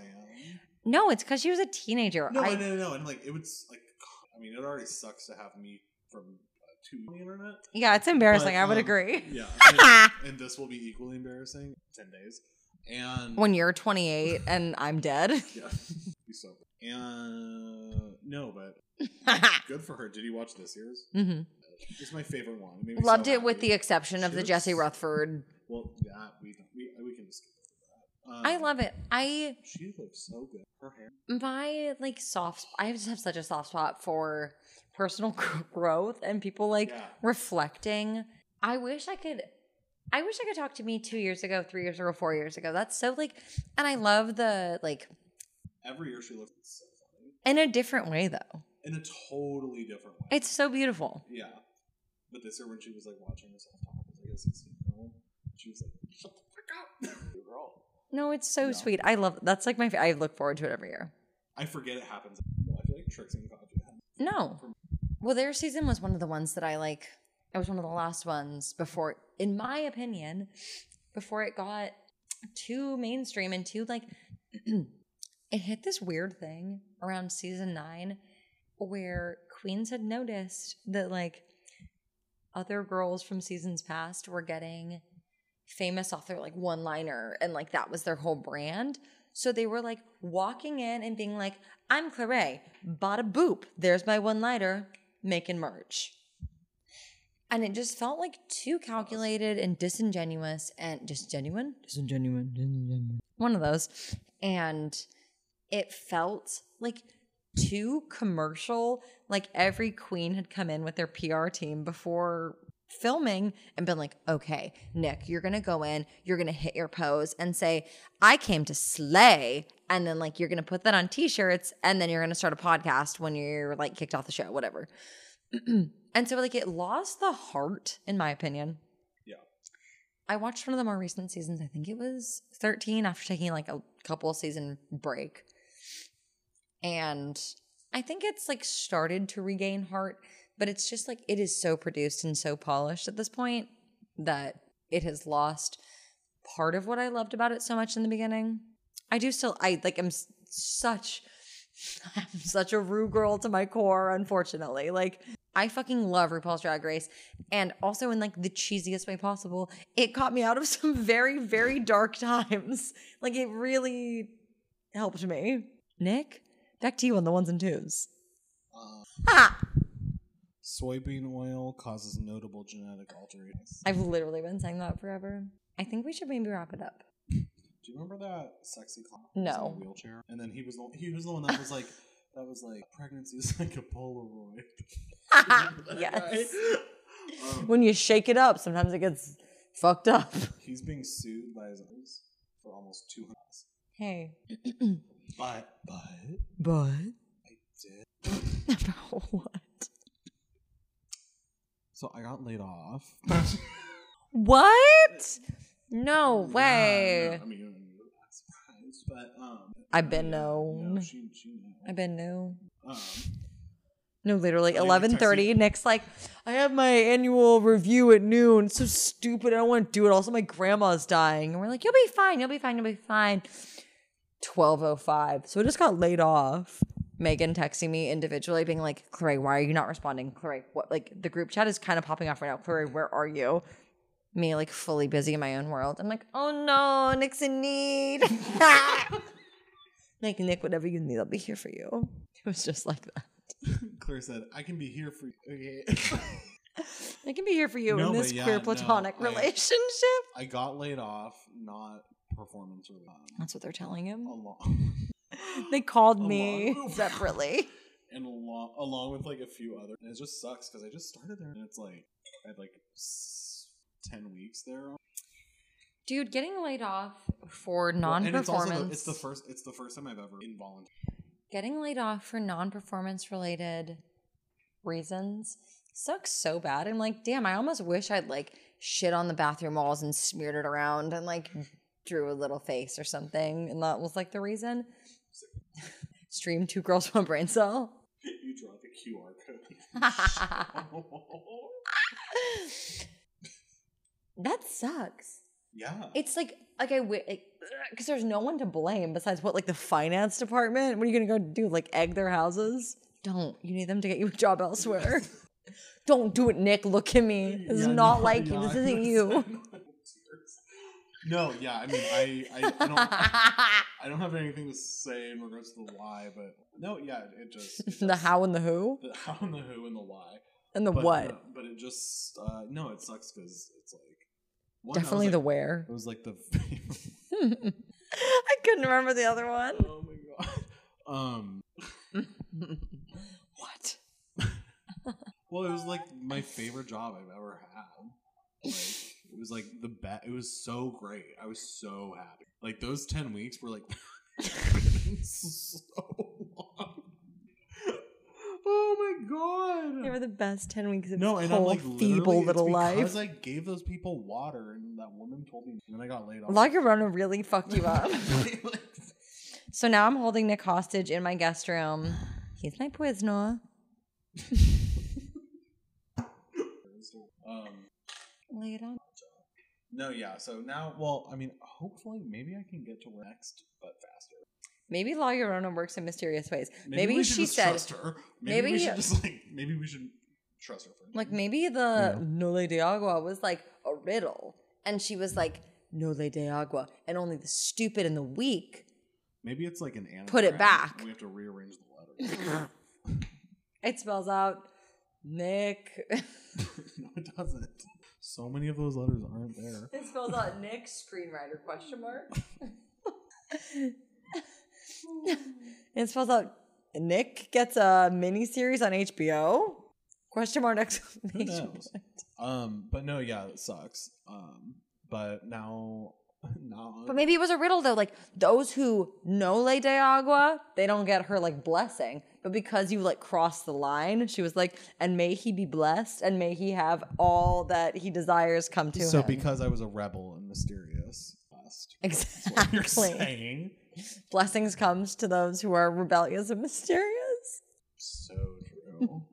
No, it's because she was a teenager. No, I, no, no, no, and like it would like, I mean, it already sucks to have me from on the internet. yeah, it's embarrassing. But, I would um, agree. Yeah, and, [LAUGHS] and this will be equally embarrassing. Ten days, and When you're 28 and I'm dead. [LAUGHS] yeah, be so. And no, but [LAUGHS] good for her. Did you watch this year's? hmm It's my favorite one. It me so Loved it with the exception of the Jesse Rutherford Well, that we we we can just that. Um, I love it. I She looks so good. Her hair. my like soft i just have such a soft spot for personal [LAUGHS] growth and people like Yeah. reflecting i wish i could i wish i could talk to me two years ago three years ago four years ago that's so like and i love the like Every year she looks so funny in a different way though in a totally different way. it's so beautiful yeah. But this year when she was like watching herself talk as like a sixteen year old, she was like, "Shut the fuck up, [LAUGHS] Good girl." no it's so Yeah. sweet i love that's like my i look forward to it every year I forget it happens. Well, I feel like Trixie and Katya have no well their season was one of the ones that i like it was one of the last ones before in my opinion before it got too mainstream and too like [CLEARS THROAT] it hit this weird thing around season nine where queens had noticed that like other girls from seasons past were getting famous off their like one liner and like that was their whole brand. So they were like walking in and being like i'm clare bada boop. There's my one liner making merch and it just felt like too calculated and disingenuous and just genuine. Disingenuous disingenuous. One of those. And it felt like too commercial. Like every queen had come in with their pr team before filming and been like okay nick you're gonna go in you're gonna hit your pose and say i came to slay and then like you're gonna put that on t-shirts and then you're gonna start a podcast when you're like kicked off the show whatever. [CLEARS THROAT] And so like it lost the heart in my opinion. Yeah. i watched one of the more recent seasons i think it was 13 after taking like a couple season break. And i think it's like started to regain heart but it's just like it is so produced and so polished at this point that it has lost part of what i loved about it so much in the beginning. I do still i like I'm such [LAUGHS] i'm such a Ru girl to my core unfortunately. Like i fucking love rupaul's drag race. And also in like the cheesiest way possible it got me out of [LAUGHS] some very very dark times. Like it really helped me. Nick back to you on the ones and twos. Uh, ah soybean oil causes notable genetic alterations. i've literally been saying that forever i think we should maybe wrap it up Do you remember that sexy who was in No. a wheelchair, and then he was the he was the one that was like [LAUGHS] that was like pregnancy is like a Polaroid. [LAUGHS] Yes. Um, when you shake it up sometimes it gets fucked up he's being sued by his owners for almost two hundred. hey But but but I did. [LAUGHS] about what So I got laid off. what no way Yeah, I mean, you're not surprised, but um, I've been known. yeah, she, she i've been new Um, No, literally eleven thirty. Nick's like, I have my annual review at noon. It's so stupid. I don't want to do it. Also, my grandma's dying, and we're like, you'll be fine. You'll be fine. You'll be fine. Twelve oh five. So I just got laid off. Megan texting me individually, being like, Clary, why are you not responding? Clary, what? Like the group chat is kind of popping off right now. Clary, where are you? Me like fully busy in my own world. I'm like, oh no, Nick's in need. [LAUGHS] like Nick, whatever you need, I'll be here for you. It was just like that. [LAUGHS] Claire said, "I can be here for you." Okay. [LAUGHS] I can be here for you No, in this yeah, queer no, platonic I- relationship. I got laid off, not performance related. That's what they're telling him. Along, [LAUGHS] They called Along- me [LAUGHS] separately. and along, along with like a few other. And it just sucks because I just started there, and it's like I had like s- ten weeks there. Dude, getting laid off for Well, and it's also non-performance. the, it's the first. It's the first time I've ever involuntary. getting laid off for non-performance related reasons sucks so bad. I'm like, damn, I almost wish I'd like shit on the bathroom walls and smeared it around and like mm. drew a little face or something, and that was like the reason. Stream two girls [LAUGHS] one brain cell. You draw the QR code. [LAUGHS] that sucks. yeah. It's like like I because there's no one to blame besides what like the finance department. What are you gonna go do? Like egg their houses? Don't. You need them to get you a job elsewhere. [LAUGHS] Don't do it, Nick. Look at me. This is not no, like you. yeah, This isn't you. No, yeah, I mean, I, I, I don't, [LAUGHS] I don't have anything to say in regards to the why, but no, yeah, it just it the just- how and the who the [LAUGHS] how and the who and the why, and the but, what. no, but it just, uh, no, it sucks because it's like One, Definitely the like- where. It was like the. [LAUGHS] I couldn't remember the other one. oh my god. Um. What? Well, it was like my favorite job I've ever had. Like it was like the best. It was so great. I was so happy. Like those ten weeks were like [LAUGHS] so long. Oh my god! They were the best 10 weeks of no, and I'm like feeble little little because. I gave those people water, and that woman told me, and then I got laid off. La Llorona really fucked you up. [LAUGHS] So now I'm holding Nick hostage in my guest room. He's my prisoner. [LAUGHS] um, Lay it on. No, yeah. So now, well, I mean, hopefully, maybe I can get to work next, but faster. Maybe La Llorona works in mysterious ways. Maybe, Maybe, she said, trust her. Maybe, we should just like, maybe we should trust her. For like maybe the Nole de Agua was like a riddle. And she was like, Nole de Agua. And only the stupid and the weak. maybe it's like an anagram. Put it back. We have to rearrange the letters. [LAUGHS] [LAUGHS] It spells out Nick. [LAUGHS] no, it doesn't. So many of those letters aren't there. it spells out Nick screenwriter question mark. [LAUGHS] it spells out Nick gets a mini series on HBO. Question mark Who exclamation knows? Um, but no, yeah, it sucks. Um, but now, [LAUGHS] now, But maybe it was a riddle though. Like those who know Ley de Agua, they don't get her like blessing. But because you like crossed the line, she was like, "And may he be blessed, and may he have all that he desires come to so him." So because I was a rebel and mysterious. Blessed. What you're exactly, saying. blessings comes to those who are rebellious and mysterious. So true.